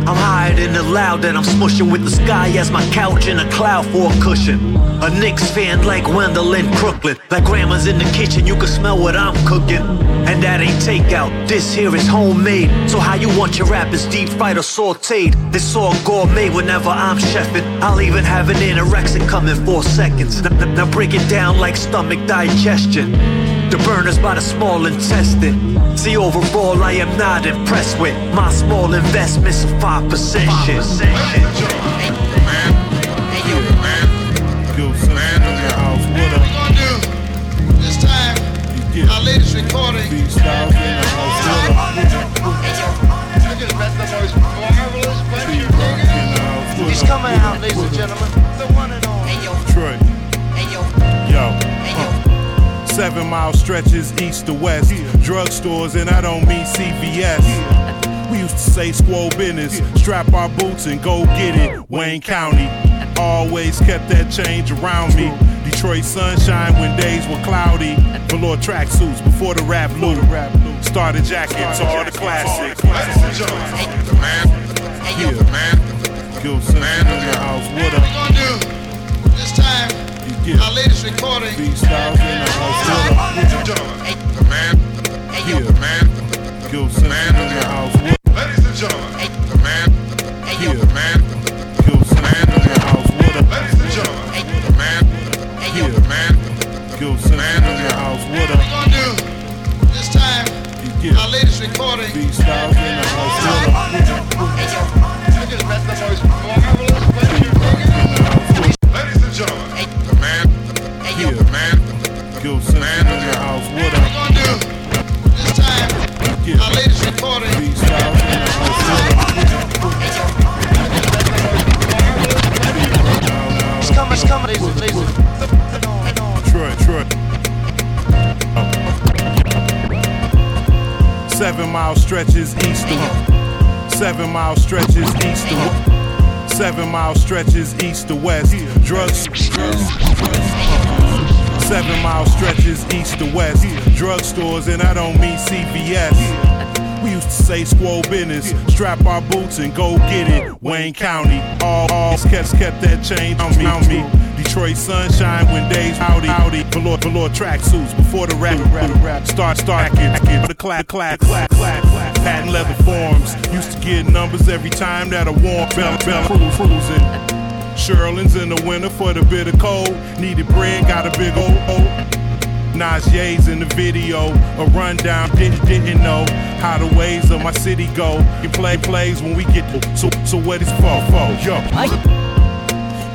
I'm higher than the loud that I'm smushing with the sky as my couch in a cloud for a cushion. A Knicks fan like Wendell in Brooklyn. Like grandma's in the kitchen, you can smell what I'm cooking. And that ain't takeout, this here is homemade. So how you want your rappers deep fried or sauteed? This all gourmet whenever I'm chefing. I'll even have an anorexic come in four seconds. Now, now- break it down like stomach digestion. The burners by the small intestine. See, overall, I am not impressed with my small investments of 5% shit. This time, our latest recording. Look at the rest of those marvelous bunch of niggas. He's coming out, ladies and gentlemen. The one and only. Detroit. Yo. Seven mile stretches east to west. Drugstores, and I don't mean CVS. We used to say squall business, strap our boots and go get it. Wayne County. Always kept that change around me. Detroit sunshine when days were cloudy. Velour tracksuits before the rap loop. Starter jackets, all the classics. Yeah, man. Gilson in the house. What up? gonna do this time, our latest recording. Styles in the house. What up? man. Yeah, man. Gilson in the house. What And gentlemen, the man. Yeah, man. In the house. What up? Ladies and gentlemen, the man. Yeah, man. Gilson in the house. What up? gonna do this time, our latest recording. Styles in the house. What up? At the. Ladies and gentlemen, the man. Yeah, man. Gilson in the house. What up? gonna do this time, our latest recording. He's coming, he's ladies. Detroit, Detroit. Seven mile stretches east to Seven mile stretches east to Seven mile stretches east to west. Drugs. Seven mile stretches east to west. Drugstores, and I don't mean CVS. We used to say squall business, strap our boots and go get it. Wayne County, all, all kept, kept that change on me. On me. Detroit sunshine when days howdy, howdy. Velour, velour tracksuits before the rap, rap, rap. Start, start, get the clap, clap, clap, clap, clap. Patent leather forms. Used to get numbers every time that I warm bell, bell, cruise, cruising. Sherlin's in the winter for the bitter cold. Needed bread, got a big old. old. Najee's in the video, a rundown. Didn't didn't know how the ways of my city go. You play plays when we get to so so what is for for yo.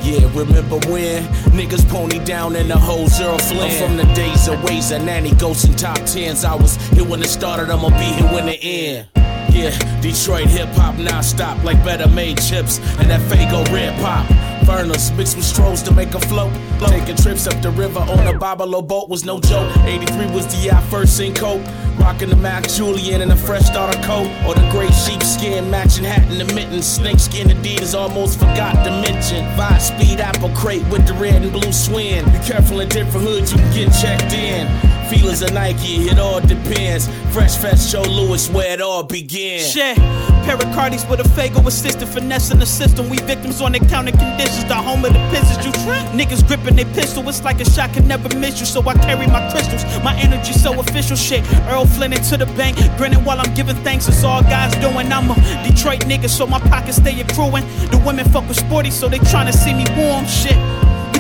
Yeah, remember when niggas pony down in the whole zero flame? I'm from the days of ways and nanny ghosts and top tens. I was here when it started, I'ma be here when it end. Yeah, Detroit hip hop now stop like better made chips and that Faygo red pop. Furnace mixed with strolls to make a float. Taking trips up the river on a Boblo boat was no joke. 83 was the I first seen Coke. Rocking the Mac Julian in a fresh starter coat. Or the gray sheepskin matching hat and the mittens. Snakeskin Adidas almost forgot to mention. Five speed apple crate with the red and blue swing. Be careful in different hoods, you can get checked in. Feelers of Nike, it all depends. Fresh Fest Joe Louis, where it all began. Shit. Pericardies with a Fago assistant, finessing the system. We victims on account of conditions. The home of the pistols. You. Niggas gripping they pistol. It's like a shot can never miss you. So I carry my crystals. My energy so official. Shit. Errol Flynn into the bank. Grinning while I'm giving thanks. It's all guys doing. I'm a Detroit nigga, so my pockets stay accruing. The women fuck with sporty, so they tryna see me warm. Shit.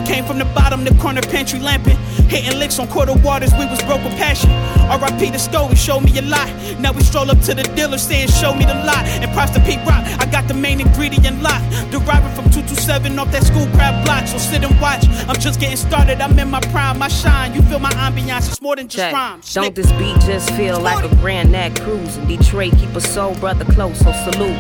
Came from the bottom, the corner pantry lamping. Hitting licks on quarter waters, we was broke with passion. RIP the store, he showed me a lot. Now we stroll up to the dealer saying, Show me the lot. And props to Pete Rock, I got the main ingredient lock. Deriving from 227 off that school crab block. So sit and watch, I'm just getting started. I'm in my prime, my shine. You feel my ambiance, it's more than just Check. rhymes. Don't this beat just feel like a Grand Nat cruise in Detroit? Keep a soul brother close, so salute.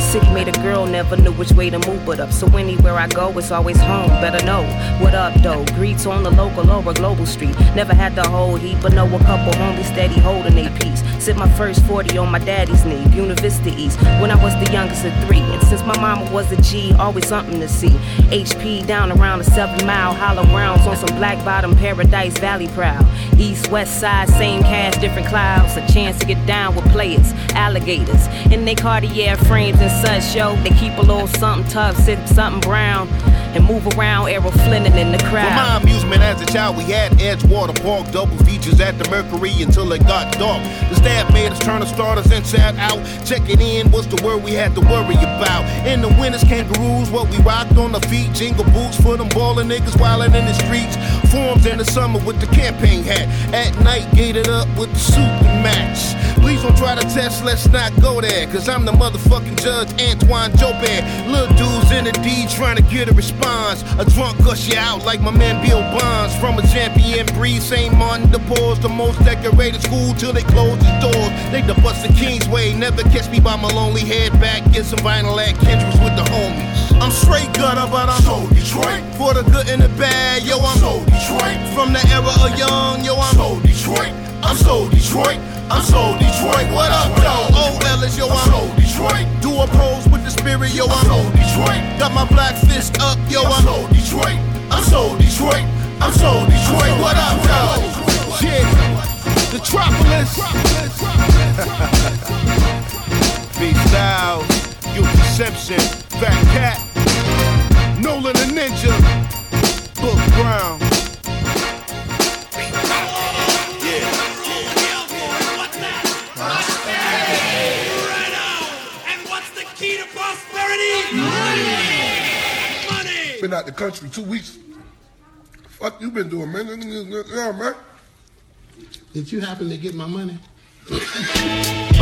Sick made a girl never knew which way to move but up. So anywhere I go, it's always home. Better know what up though. Greets on the local or a global street. Never had the whole heap, but know a couple homies steady holding their peace. Sit my first 40 on my daddy's knee, University East. When I was the youngest of three. And since my mama was a G, always something to see. HP down around the seven mile, hollow rounds on some black bottom paradise valley proud. East, west side, same cast, different clouds. A chance to get down with players, alligators. In they Cartier frames and such, yo. They keep a little something tough, sip something brown. And move around, arrow Flinning in the crowd. For my amusement as a child, we had Edgewater Park, double features at the Mercury until it got dark. The staff made us turn the starters inside out. Checking in was the word we had to worry about. In the winters, kangaroos, what we rocked on the feet. Jingle boots for them ballin' niggas wildin' in the streets. Forms in the summer with the campaign hat. At night, gated up with the suit to match. Please don't try to test, let's not go there. Cause I'm the motherfucking judge, Antoine Jobert. Little dudes in the D trying to get a response. A drunk cuss you out like my man Bill Bonds. From a champion breed, St. Martin de Porres, the most decorated school till they close the doors. They the bust the Kingsway, never catch me by my lonely head back. Get some vinyl at Kendrick's with the homies. I'm straight gutter, but I'm so Detroit. For the good and the bad, yo, I'm so Detroit. From the era of young, yo, I'm so Detroit. I'm so Detroit. I'm so Detroit. What up, though? Oh, Ellis, yo, I'm so Detroit. Do a pose with the spirit, yo, I'm so Detroit. Got my black fist up, yo, I'm so Detroit. I'm so Detroit. I'm so Detroit. What up, though? Yeah, the Tropolis. Beat Styles, Guilty Simpson, Fat Cat, Nolan the Ninja, Book Brown. Been out the country two weeks. Fuck you been doing, man? Yeah, man. Did you happen to get my money? Uh,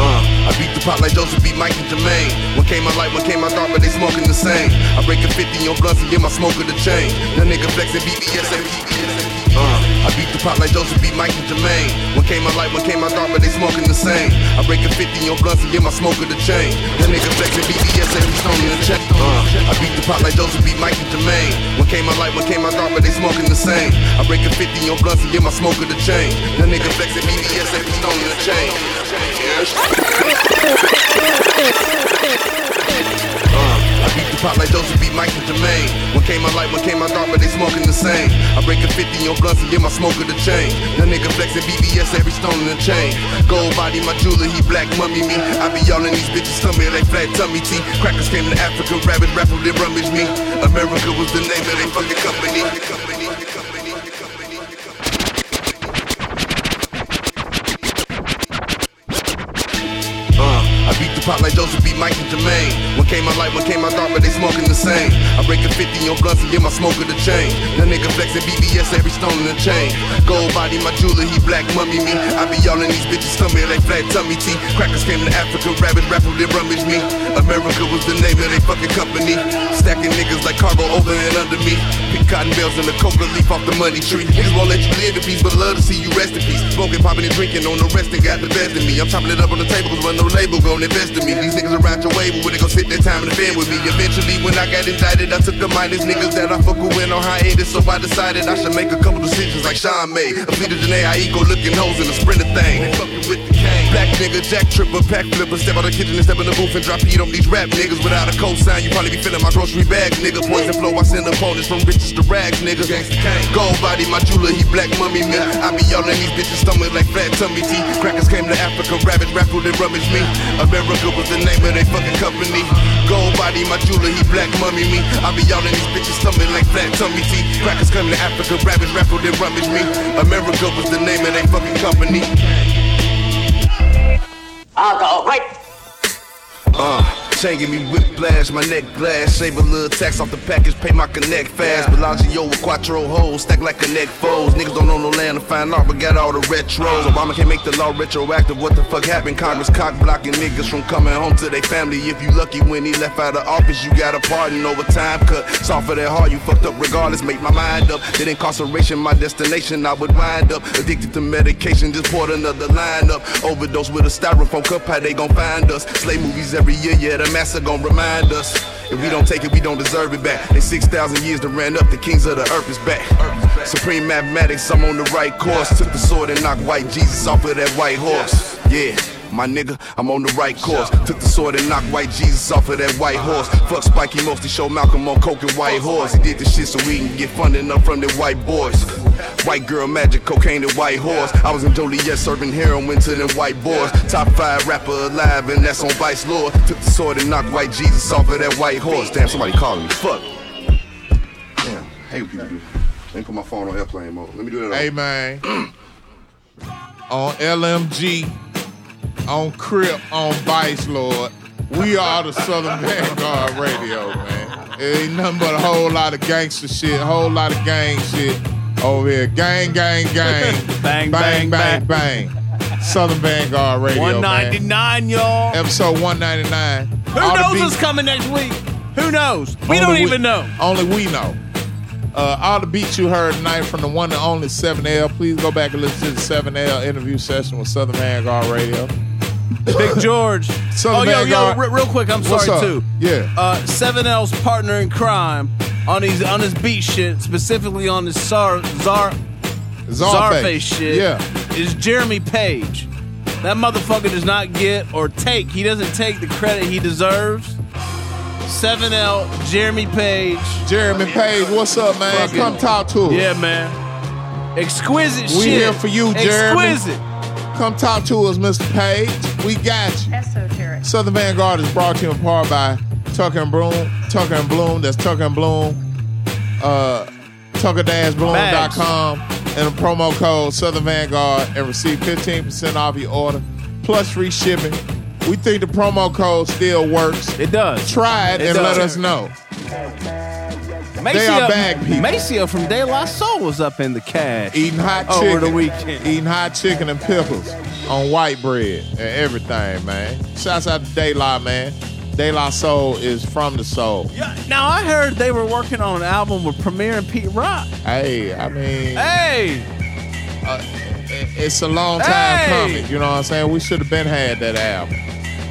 I beat the pop like Joseph beat Mike and Jermaine. When came my light, when came my dark, but they smoking the same. I break a 50 on blunts and give my smoker the chain. That nigga flexing VVS and Uh, I beat the pop like Joseph beat Mike and Jermaine. When came my light, when came my dark, but they smoking the same. I break a 50 on blunts and give my smoker the chain. That nigga flexing VVS and he's on the check. Uh, I beat the pop like Joseph beat Mike and Jermaine. When came my light, when came my dark, but they smoking the same. I break a 50 on blunts and give my smoker the chain. That nigga flexing VVS and he's on the chain. Uh, Beat the pop like Joseph beat Mike and Jermaine. When came my light, when came my dark, but they smoking the same. I break a 50 on blunts and give my smoker the chain. That nigga flexing VVS every stone in the chain. Gold body, my jeweler, he black mummy me. I be all in these bitches, tummy like flat tummy tea. Crackers came to Africa, rabbit raffle, they rummage me. America was the name of they fucking company. I beat the pop like Joseph beat Mike and Jermaine. When came my light, when came my dark, but they smoking the same. I break a 50 on blunts and give my smoke smoker the chain. That nigga flexing VVS every stone in the chain. Gold body, my jeweler, he black mummy me. I be all in these bitches' stomach like flat tummy tea. Crackers came to Africa, rabbit raffle, they rummage me. America was the name of they fucking company. Stacking niggas like cargo over and under me. Pick cotton bells and the coca leaf off the money tree. Niggas won't let you live in peace, but love to see you rest in peace. Smoking, popping, and drinking on the rest and got the best of me. I'm chopping it up on the table, cause no label gon' invest in me. These niggas around your way, but when they gon' sit their time in the bed with me. Eventually, when I got indicted, I took a minus niggas that I fuck with went on hiatus. So I decided I should make a couple decisions like Sean made. A fleet of Janae, I eco looking hoes in a sprinter thing. With the. Black nigga, jack tripper, pack flipper, step out the kitchen and step in the booth and drop heat on these rap niggas. Without a cosign, you probably be feeling my grocery bag, nigga. Poison flow, I send opponents from riches to rags, nigga. Gold body, my jeweler, he black mummy me. I be y'all in these bitches' stomach like flat tummy tea. Crackers came to Africa, rabbit raffle, and rummage me. America was the name of they fucking company. Gold body, my jeweler, he black mummy me. I be y'all in these bitches' stomach like flat tummy tea. Crackers came to Africa, rabbit raffle, and rummage me. America was the name of they fucking company. Alcohol, right? Uh, chain give me whiplash, my neck glass. Save a little tax off the package, pay my connect fast. Bellagio with quattro hoes, stack like connect foes. Niggas don't know no land to find art, but got all the retros. Obama can't make the law retroactive. What the fuck happened? Congress cock blocking niggas from coming home to their family. If you lucky when he left out of office, you got a pardon over time cut. Soft for that hard, you fucked up regardless. Make my mind up. That incarceration, my destination, I would wind up. Addicted to medication, just poured another line up. Overdose with a styrofoam cup, how they gon' find us? Slay movies every year, yeah, the master gon' remind us. If we don't take it, we don't deserve it back. They 6,000 years to ran up, the kings of the earth is back. Supreme mathematics, I'm on the right course. Took the sword and knocked white Jesus off of that white horse. Yeah. My nigga, I'm on the right course. Took the sword and knocked white Jesus off of that white horse. Fuck Spike, he mostly showed Malcolm on coke and white horse. He did the shit so we can get funding up from the white boys. White girl magic, cocaine and white horse. I was in Joliet serving heroin to them white boys. Top five rapper alive, and that's on Vice Lord. Took the sword and knocked white Jesus off of that white horse. Damn, somebody calling me. Fuck. Damn, hey, people do. Let me put my phone on airplane mode. Let me do that. Hey man, on LMG, on Crip, on Vice Lord, we are the Southern Vanguard Radio, man. It ain't nothing but a whole lot of gangster shit, a whole lot of gang shit over here. Gang, gang, gang, Bang, bang, bang, bang, bang. Southern Vanguard Radio, man. 199, y'all. Episode 199. Who All knows what's coming next week? Who knows? We don't even know. Only we know. Uh, all the beats you heard tonight from the one and only 7L. Please go back and listen to the 7L interview session with Southern Vanguard Radio. Big George. Southern oh, yo, yo, re- real quick, I'm What's sorry up? too. Yeah. Uh, 7L's partner in crime on these on this beat shit, specifically on this Zar Zar Czarface. Czarface shit. Yeah. is Jeremy Page. That motherfucker does not get or take. He doesn't take the credit he deserves. 7L Jeremy Page. Jeremy Page, what's up, man? Fucking- Come talk to us. Yeah, man. Exquisite shit. We shit. here for you, Jeremy. Exquisite. Come talk to us, Mr. Page. We got you. Esoteric. Southern Vanguard is brought to you in part by Tucker and Bloom. Tucker and Bloom. That's Tucker and Bloom. Uh, Tucker-Bloom.com and a promo code Southern Vanguard and receive 15% off your order plus free shipping. We think the promo code still works. It does. Try it, It and does. let us know. Maceo, They are bag people. Maceo from De La Soul was up in the cash. Eating hot chicken. Over the weekend. Eating hot chicken and pickles on white bread and everything, man. Shouts out to De La, man. De La Soul is from the soul. Yeah, Now I heard they were working on an album with Premier and Pete Rock. Hey, I mean, Hey, uh, it's a long time Hey! coming. You know what I'm saying? We should have been had that album.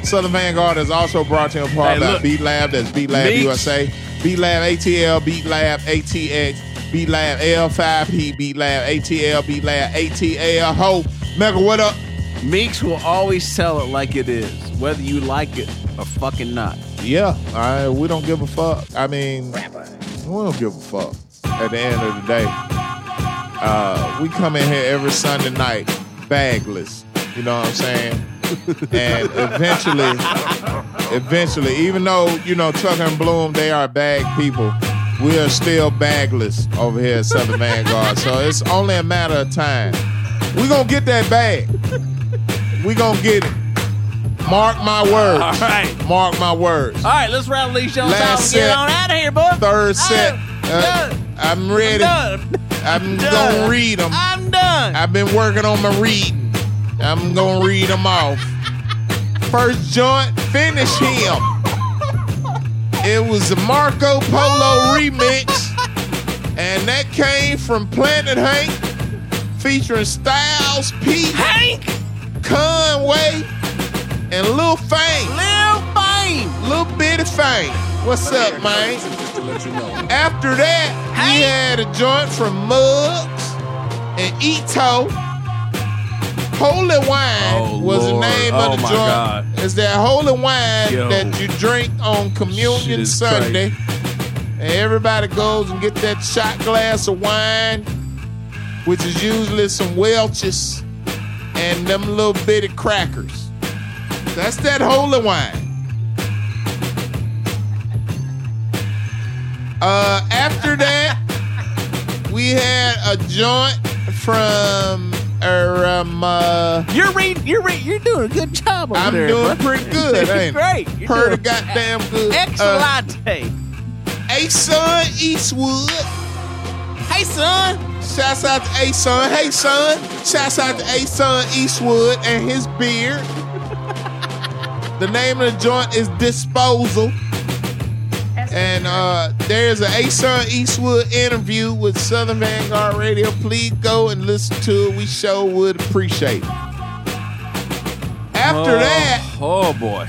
Southern Vanguard is also brought to you in part Hey, by look. Beat Lab. That's Beat Lab Meeks. USA. Beat Lab ATL, Beat Lab ATX, Beat Lab L5P, Beat Lab ATL, Beat Lab ATL. Ho, Mega, what up? Meeks will always tell it like it is, whether you like it or fucking not. Yeah, I, we don't give a fuck. I mean, we don't give a fuck. At the end of the day, uh, we come in here every Sunday night, bagless. You know what I'm saying? and eventually, eventually, even though you know Tucker and Bloom, they are bag people. We are still bagless over here at Southern Vanguard. So it's only a matter of time. We're gonna get that bag. We're gonna get it. Mark my words. All right. Mark my words. All right, let's rattle these shows Last out and set. get on out of here, boy. Third set. I'm Uh. I'm ready. I'm done. I'm Done. gonna read them. I'm done. I've been working on my reading. I'm gonna read them off. First joint, finish him. It was a Marco Polo remix, and that came from Planet Hank, featuring Styles P, Hank, Conway, and Lil Fame. Lil Fame. Little bitty Fame. What's up, man? After that, we had a joint from Muggs and Eto. Holy Wine Oh, was Lord. the name Oh, of the joint. It's that holy wine Yo. that you drink on Communion Sunday. And everybody goes and get that shot glass of wine, which is usually some Welch's and them little bitty crackers. That's that holy wine. Uh, after that, we had a joint from um, uh, You're reading. You're reading. You're doing a good job over there. I'm there. doing bro. pretty good, ain't Great. You're Pretty doing goddamn good. Uh, Excellent. Asun Eastwood. hey, son. Shouts out to Asun. Hey son. Shouts out to Asun Eastwood and his beard. the name of the joint is Disposal. And uh, there's an Asun Eastwood interview with Southern Vanguard Radio. Please go and listen to it. We sure would appreciate it. After Oh, that, Oh boy.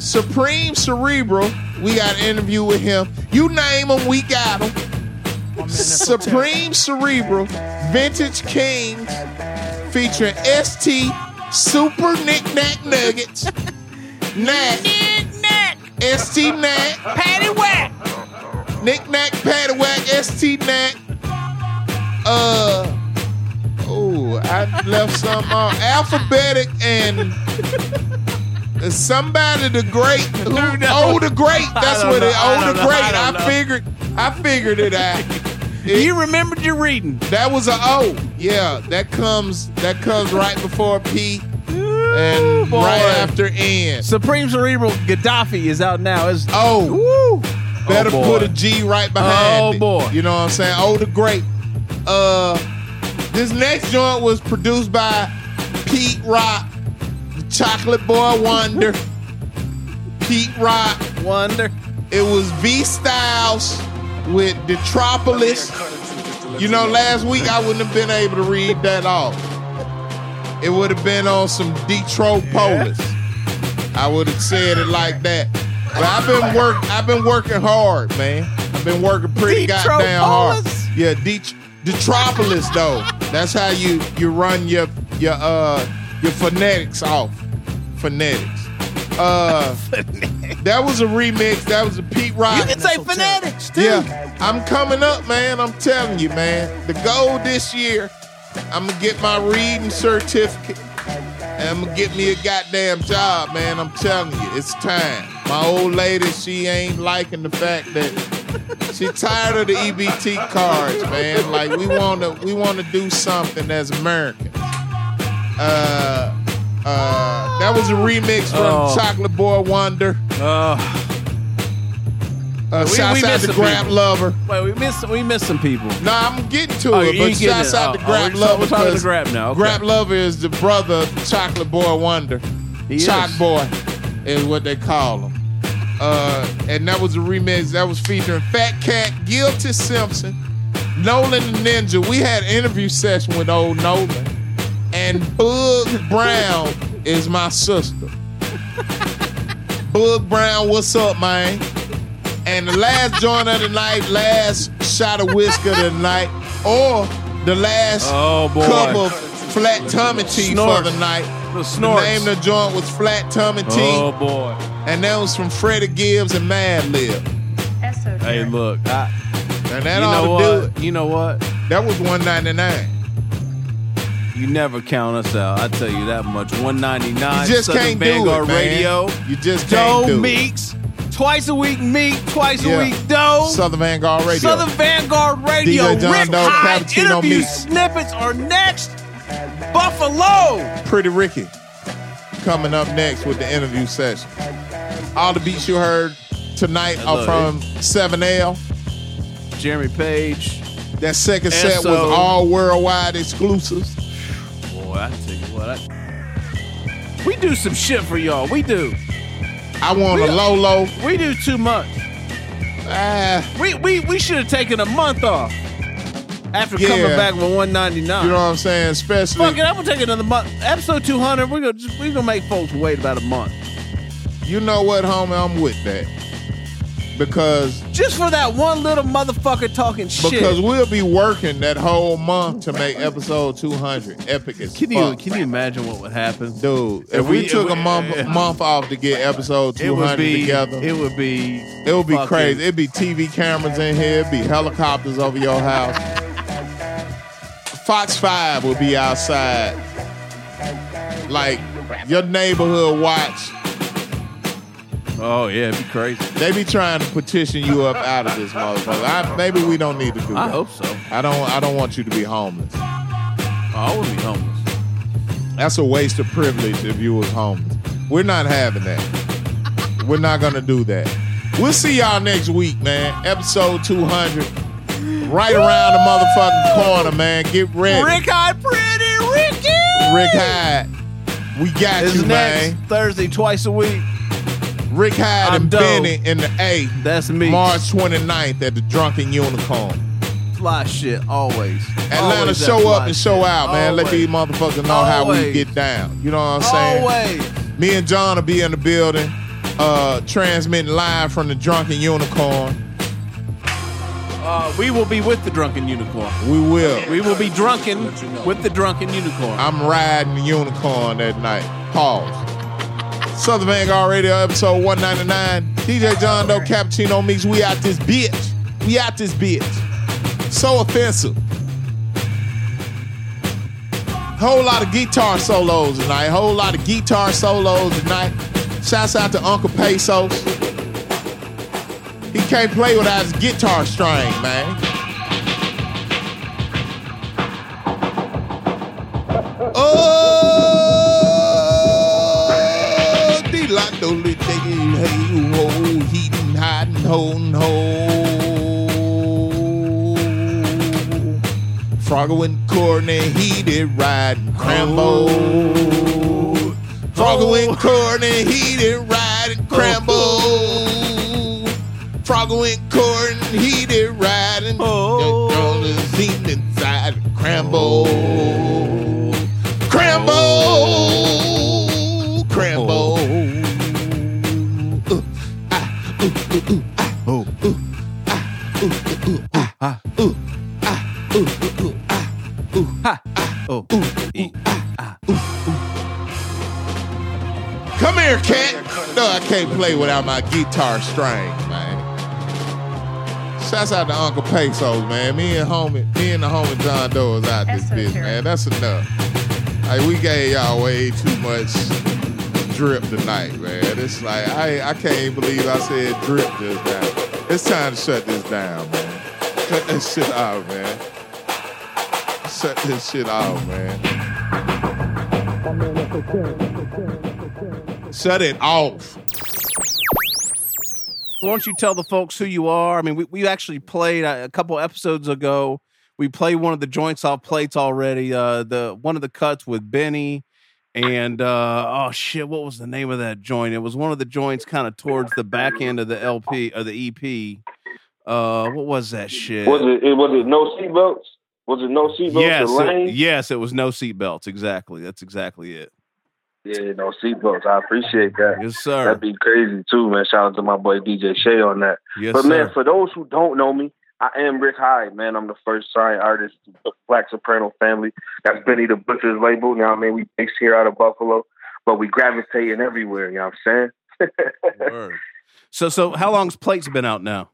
Supreme Cerebral, we got an interview with him. You name him, we got him. Supreme Cerebral, Vintage Kings, featuring ST Super Knick Knack Nuggets. Knack. ST Knack. Patty Whack. Knick Knack Patty Whack ST Knack. Uh. Oh, I left some on alphabetic and somebody the great. Who, oh, the great. That's what it. Oh, the great. I I, figured. I figured it out. you remembered your reading. That was a O. Yeah, that comes. That comes right before P. And boy. right after N. Supreme Cerebral Gaddafi is out now. Is Oh, better boy. put a G right behind Oh, it. boy. You know what I'm saying? Oh, the great. Uh, this next joint was produced by Pete Rock, the Chocolate Boy Wonder. Pete Rock Wonder. It was V Styles with Detropolis. You know, last week I wouldn't have been able to read that off. It would have been on some Detropolis. I would have said it like that. But I've been work. I've been working hard, man. I've been working pretty goddamn hard. Yeah, Det- Detropolis though. That's how you you run your your uh your phonetics off. Phonetics. Uh, that was a remix. That was a Pete Rock. You can say phonetics too. Yeah, I'm coming up, man. I'm telling you, man. The goal this year, I'm gonna get my reading certificate, and I'm gonna get me a goddamn job, man. I'm telling you, it's time. My old lady, she ain't liking the fact that she tired of the EBT cards, man. Like we wanna, we wanna do something as Americans. Uh, uh, that was a remix from Oh. Chocolate Boy Wonder. Uh, Uh, we- shouts we out to Grap people. Luva. Wait, we missed we missed some people. Nah, I'm getting to Oh, it, but shouts out to Oh, Grap oh, Luva. we're talking to Grap now, okay. Grap Luva is the brother of Chocolate Boy Wonder. He Choc is. Boy is what they call him. Uh, and that was a remix that was featuring Fat Cat, Guilty Simpson, Nolan the Ninja. We had an interview session with old Nolan. And Bug Brown is my sister. Bug Brown, what's up, man? And the last joint of the night, last shot of whiskey of the night, or the last Oh, boy. cup of flat tummy tea Snort. for the night. The The snorts. name of the joint was Flat Tummy Tea. Oh boy. And that was from Freddie Gibbs and Madlib. Hey, look. I, And that you ought know to do what? You know what? That was 199 You never count us out. I tell you that much. 199. You just Southern can't do Vanguard it, man. Radio. You just can't Doe do it. Meeks. Twice a week Meek. Twice Yeah. a week dough. Southern Vanguard Radio. Southern Vanguard Radio. DJ John Rick Doe, Hyde interview Meek. snippets are next. Buffalo. Pretty Ricky coming up next with the interview session. All the beats you heard tonight are from 7L. Jeremy Page. That second set was all worldwide exclusives. Boy, I tell you what. I, we do some shit for y'all. We do. I want We- a Lolo. We do too much. Ah, We we we should have taken a month off after Yeah. coming back with 199. you know what I'm saying? Especially Fuck it, I'm gonna take another month. Episode 200, we're gonna just, we're gonna make folks wait about a month You know what, homie? I'm with that. Because just for that one little motherfucker talking shit. because we'll be working that whole month to make episode 200 epic as can you can you imagine what would happen? Dude, if, If we, we- took if a we- month uh, month off to get episode It 200 be together, It would be. it would be fucking- crazy. It'd be TV cameras in here, it'd be helicopters over your house. Fox 5 would be outside. Like your neighborhood watch. Oh yeah, it'd be crazy. They be trying to petition you up out of this motherfucker. I, maybe we don't need to do that. I hope so. I don't. I don't want you to be homeless. Oh, I would be homeless. That's a waste of privilege if you was homeless. We're not having that. We're not gonna do that. We'll see y'all next week, man. Episode 200. Right around the motherfucking corner, man. Get ready. Rick Hyde, pretty Ricky. Rick Hyde. We got is you, next man. Thursday, twice a week. Rick Hyde I'm and dope. Benny in the A. That's me. March 29th at the Drunken Unicorn. Fly shit, always. Atlanta, Always show up and show shit. out, man. Let these motherfuckers know how we get down. You know what I'm saying? Always. Me and John will be in the building, uh, transmitting live from the Drunken Unicorn. Uh, we will be with the drunken unicorn. We will. We will be drunken with the drunken unicorn. I'm riding the unicorn that night. Pause. Southern Vanguard Radio, episode 199. DJ John Doe, Cappuccino Mix. We out this bitch. We out this bitch. So offensive. Whole lot of guitar solos tonight. Whole lot of guitar solos tonight. Shouts out to Uncle Pesos. He can't play without his guitar string, man. Hiding, holding, ho. Frogger and Courtney, heated, riding, Crambo. Frogger and Courtney, heated, riding, Crambo. Frogger and Courtney, heated, riding, oh. girl is seen inside. Crambo! Crambo! Here, cat. No, I can't play without my guitar string, man. Shouts out to Uncle Pesos, man. Me and homie, me and the homie John Doe is out this bitch, man. That's enough. Like we gave y'all way too much drip tonight, man. It's like I I can't believe I said drip just now. It's time to shut this down, man. Cut that shit out, man. Shut this shit off, man. Shut it off. Why don't you tell the folks who you are? I mean, we, we actually played a, a couple episodes ago. We played one of the joints off plates already. Uh, the one of the cuts with Benny, and uh, oh shit, what was the name of that joint? It was one of the joints kind of towards the back end of the LP or the EP. Uh, what was that shit? Was it, it was it no seatbelts? Was it no seatbelts? yes, it, yes, it was no seatbelts. Exactly. That's exactly it. Yeah, no seatbelts. I appreciate that. Yes, sir. That'd be crazy too, man. Shout out to my boy DJ Shay on that. Yes, but man, sir. for those who don't know me, I am Rick Hyde, man. I'm the first signed artist of the Black Soprano family. That's Benny the Butcher's label. Now, I mean, we based here out of Buffalo, but we gravitating everywhere. You know what I'm saying? Word. So, so how long's plates been out now?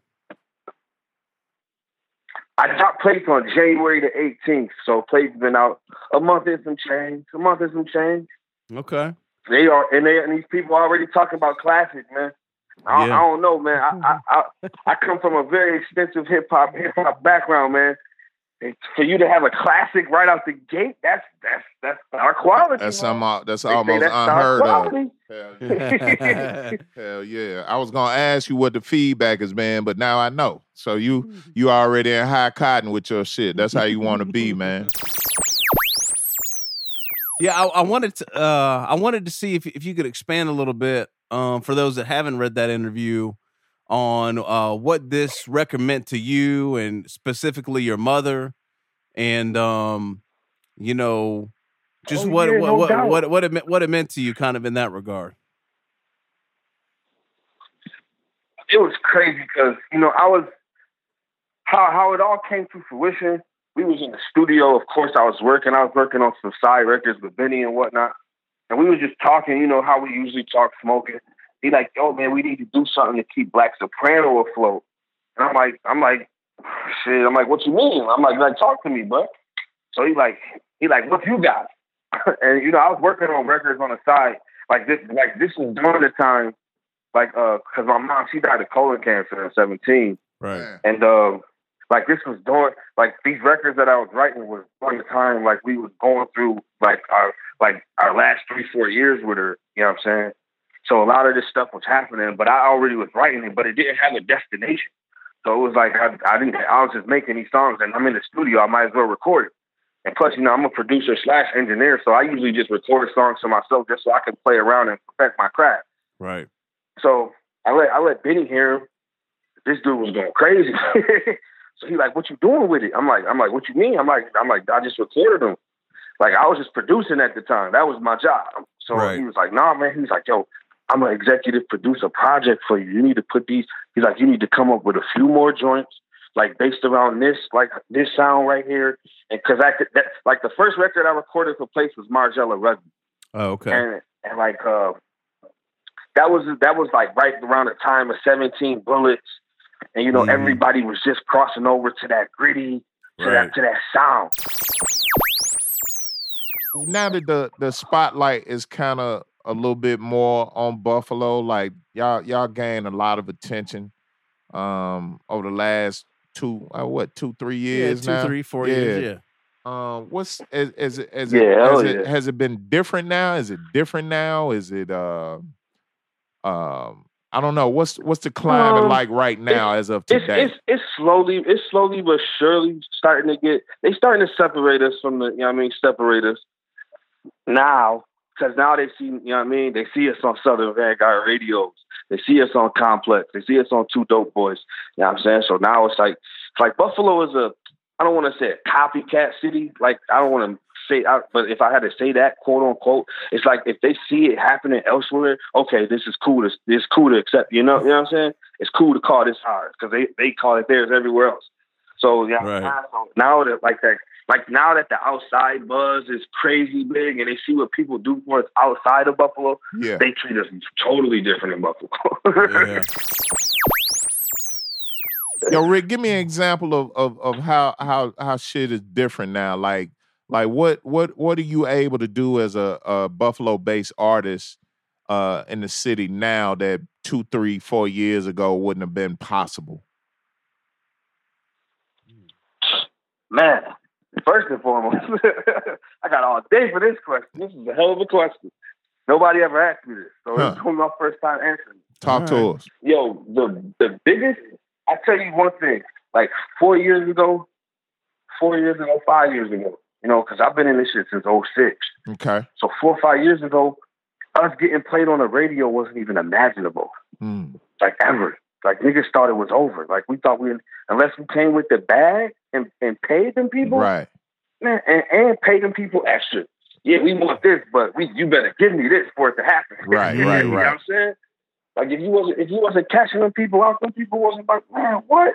I dropped plates on January the 18th, so plates been out a month and some change. A month and some change. Okay. They are, and they and these people already talking about classic, man. I, don't- Yeah. I don't know, man. I, I I I come from a very extensive hip hop hip hop background, man. And for you to have a classic right out the gate, that's that's that's our quality. That's man. some, that's They almost that's unheard of. quality. Hell yeah! I was gonna ask you what the feedback is, man, but now I know. So you you already in high cotton with your shit. That's how you want to be, man. Yeah, I, I wanted to. Uh, I wanted to see if if you could expand a little bit um, for those that haven't read that interview on uh, what this record meant to you and specifically your mother, and um, you know, just Oh, what yeah, what no what, doubt. what what it meant, what it meant to you, kind of in that regard. it was crazy because you know I was how how it all came to fruition. We was in the studio, of course. I was working. I was working on some side records with Benny and whatnot, and we was just talking. You know how we usually talk, smoking. He like, yo, man, we need to do something to keep Black Soprano afloat. And I'm like, I'm like, shit. I'm like, what you mean? I'm like, like, talk to me, bro. So he like, he like, what you got? and you know, I was working on records on the side. Like this, like this was during the time, like, uh, cause my mom she died of colon cancer at 17. Right. And um, like this was during like these records that I was writing was during the time like we was going through like our like our last three four years with her. You know what I'm saying? So a lot of this stuff was happening, but I already was writing it, but it didn't have a destination. So it was like I, I didn't. I was just making these songs, and I'm in the studio. I might as well record it. And plus, you know, I'm a producer slash engineer, so I usually just record songs to myself just so I can play around and perfect my craft. Right. So I let I let Benny hear him. This dude was going crazy. so he like, "What you doing with it?" I'm like, "I'm like, what you mean?" I'm like, "I'm like, I just recorded him." Like I was just producing at the time. That was my job. So Right. he was like, "Nah, man." He's like, "Yo, I'm an executive producer project for you. You need to put these." He's like, "You need to come up with a few more joints. like based around this, like this sound right here. And because I could, that, like the first record I recorded for Place was Margiela Rugby, Oh, okay. and and like uh, that was that was like right around the time of Seventeen Bullets, and you know Mhm. everybody was just crossing over to that gritty, to Right. that to that sound. now that the the spotlight is kind of a little bit more on Buffalo, like y'all y'all gained a lot of attention um over the last two uh, what two three years two, now three, four years, Um, what's is is it is it, Yeah, has hell it yeah. has it been different now? Is it different now? Is it uh um I don't know. What's what's the climate Um, like right now as of It's today? it's it's slowly it's slowly but surely starting to get they starting to separate us from the you know what I mean separate us now because now they see you know what I mean they see us on Southern Vanguard radios. They see us on Complex. They see us on Two Dope Boys. You know what I'm saying? So now it's like it's like Buffalo is a I don't want to say a copycat city. Like I don't want to say I, but if I had to say that quote unquote it's like if they see it happening elsewhere okay this is cool this is cool to accept you know you know what I'm saying it's cool to call this hard because they they call it theirs everywhere else so yeah Right. now, that like that like now that the outside buzz is crazy big and they see what people do for us outside of Buffalo Yeah. they treat us totally different in Buffalo Yo, Rick, give me an example of, of of how how how shit is different now. Like like what what what are you able to do as a, a Buffalo based artist uh in the city now that two, three, four years ago wouldn't have been possible? Man, first and foremost, I got all day for this question. This is a hell of a question. Nobody ever asked me this, so Huh. it's gonna be my first time answering. Talk to us. Yo, the the biggest. I tell you one thing. Like four years ago, four years ago, five years ago. You know, because I've been in this shit since 06. Okay. So four or five years ago, us getting played on the radio wasn't even imaginable. Mm. Like ever. Like niggas thought it was over. Like we thought we unless we came with the bag and, and paid them people, Right. man, and, and pay them people extra. Yeah, we want this, but we you better give me this for it to happen. Right, you right, know right. what I'm saying? Like if you wasn't if you wasn't cashing them people out, them people wasn't like, man, what?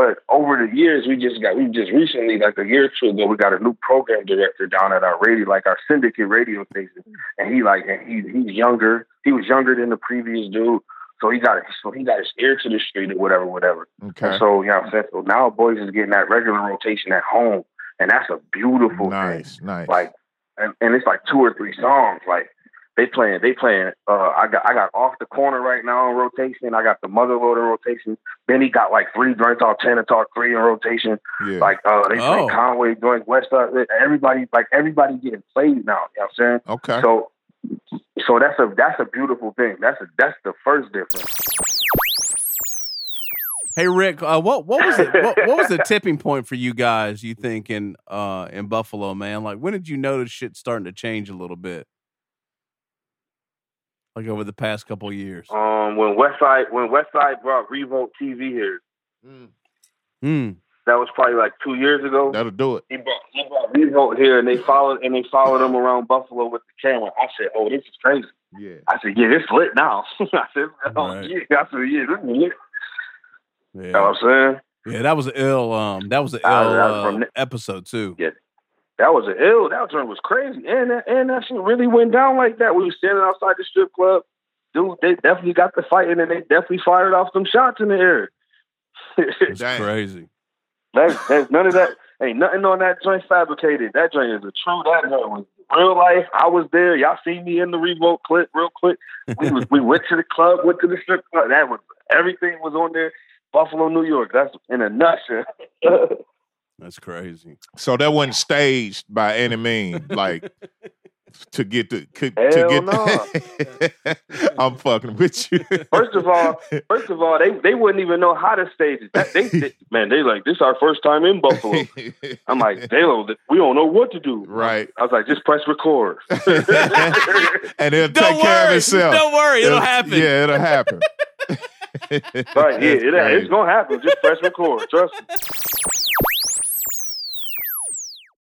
But over the years, we just got we just recently, like a year or two ago, we got a new program director down at our radio, like our syndicate radio station, and he like and he he's younger. He was younger than the previous dude, so he got so he got his ear to the street or whatever, whatever. Okay. And so, you know what I'm saying? So now boys is getting that regular rotation at home. And that's a beautiful Nice, thing. nice. Like and, and it's like two or three songs. Like they playing they playing uh I got I got off the corner right now in rotation. I got the mother loader rotation. Benny got like three joints off Tana Talk three in rotation. Yeah. Like uh they play Oh. Conway joint West Everybody like everybody getting played now, you know what I'm saying? Okay. So so that's a that's a beautiful thing. That's a that's the first difference. Hey Rick, uh, what what was it? What, what was the tipping point for you guys? You think in uh, in Buffalo, man? Like when did you notice shit starting to change a little bit? Like over the past couple of years. Um, when Westside when Westside brought Revolt TV here, Hmm. that was probably like two years ago. That'll do it. He brought he brought Revolt here, and they followed and they followed him around Buffalo with the camera. I said, "Oh, this is crazy." Yeah. I said, "Yeah, this lit now." I said, "Oh Right. yeah." I said, "Yeah, this is lit." Yeah. You know what I'm saying? Yeah, that was a ill. Um, that was an ill uh, from the- episode too. Yeah, that was an ill. That joint was crazy, and that, and that shit really went down like that. We were standing outside the strip club. Dude, they definitely got the fighting, and they definitely fired off some shots in the air. It's crazy. That, that's none of that. Ain't nothing on that joint fabricated. That joint is a true. That joint was real life. I was there. Y'all see me in the revolt clip real quick. We was, we went to the club, went to the strip club. That was everything was on there. Buffalo, New York. That's in a nutshell. That's crazy. So that wasn't staged by any means, like to get the to Hell get. I'm fucking with you. First of all, first of all, they they wouldn't even know how to stage it. That, they, they- man, they like this our first time in Buffalo. I'm like, they we don't know what to do. Right. I was like, just press record. and it'll Don't take care of itself. Don't worry. It'll happen. Yeah, it'll happen. right? Yeah, it, it's gonna happen. Just press record. Trust me.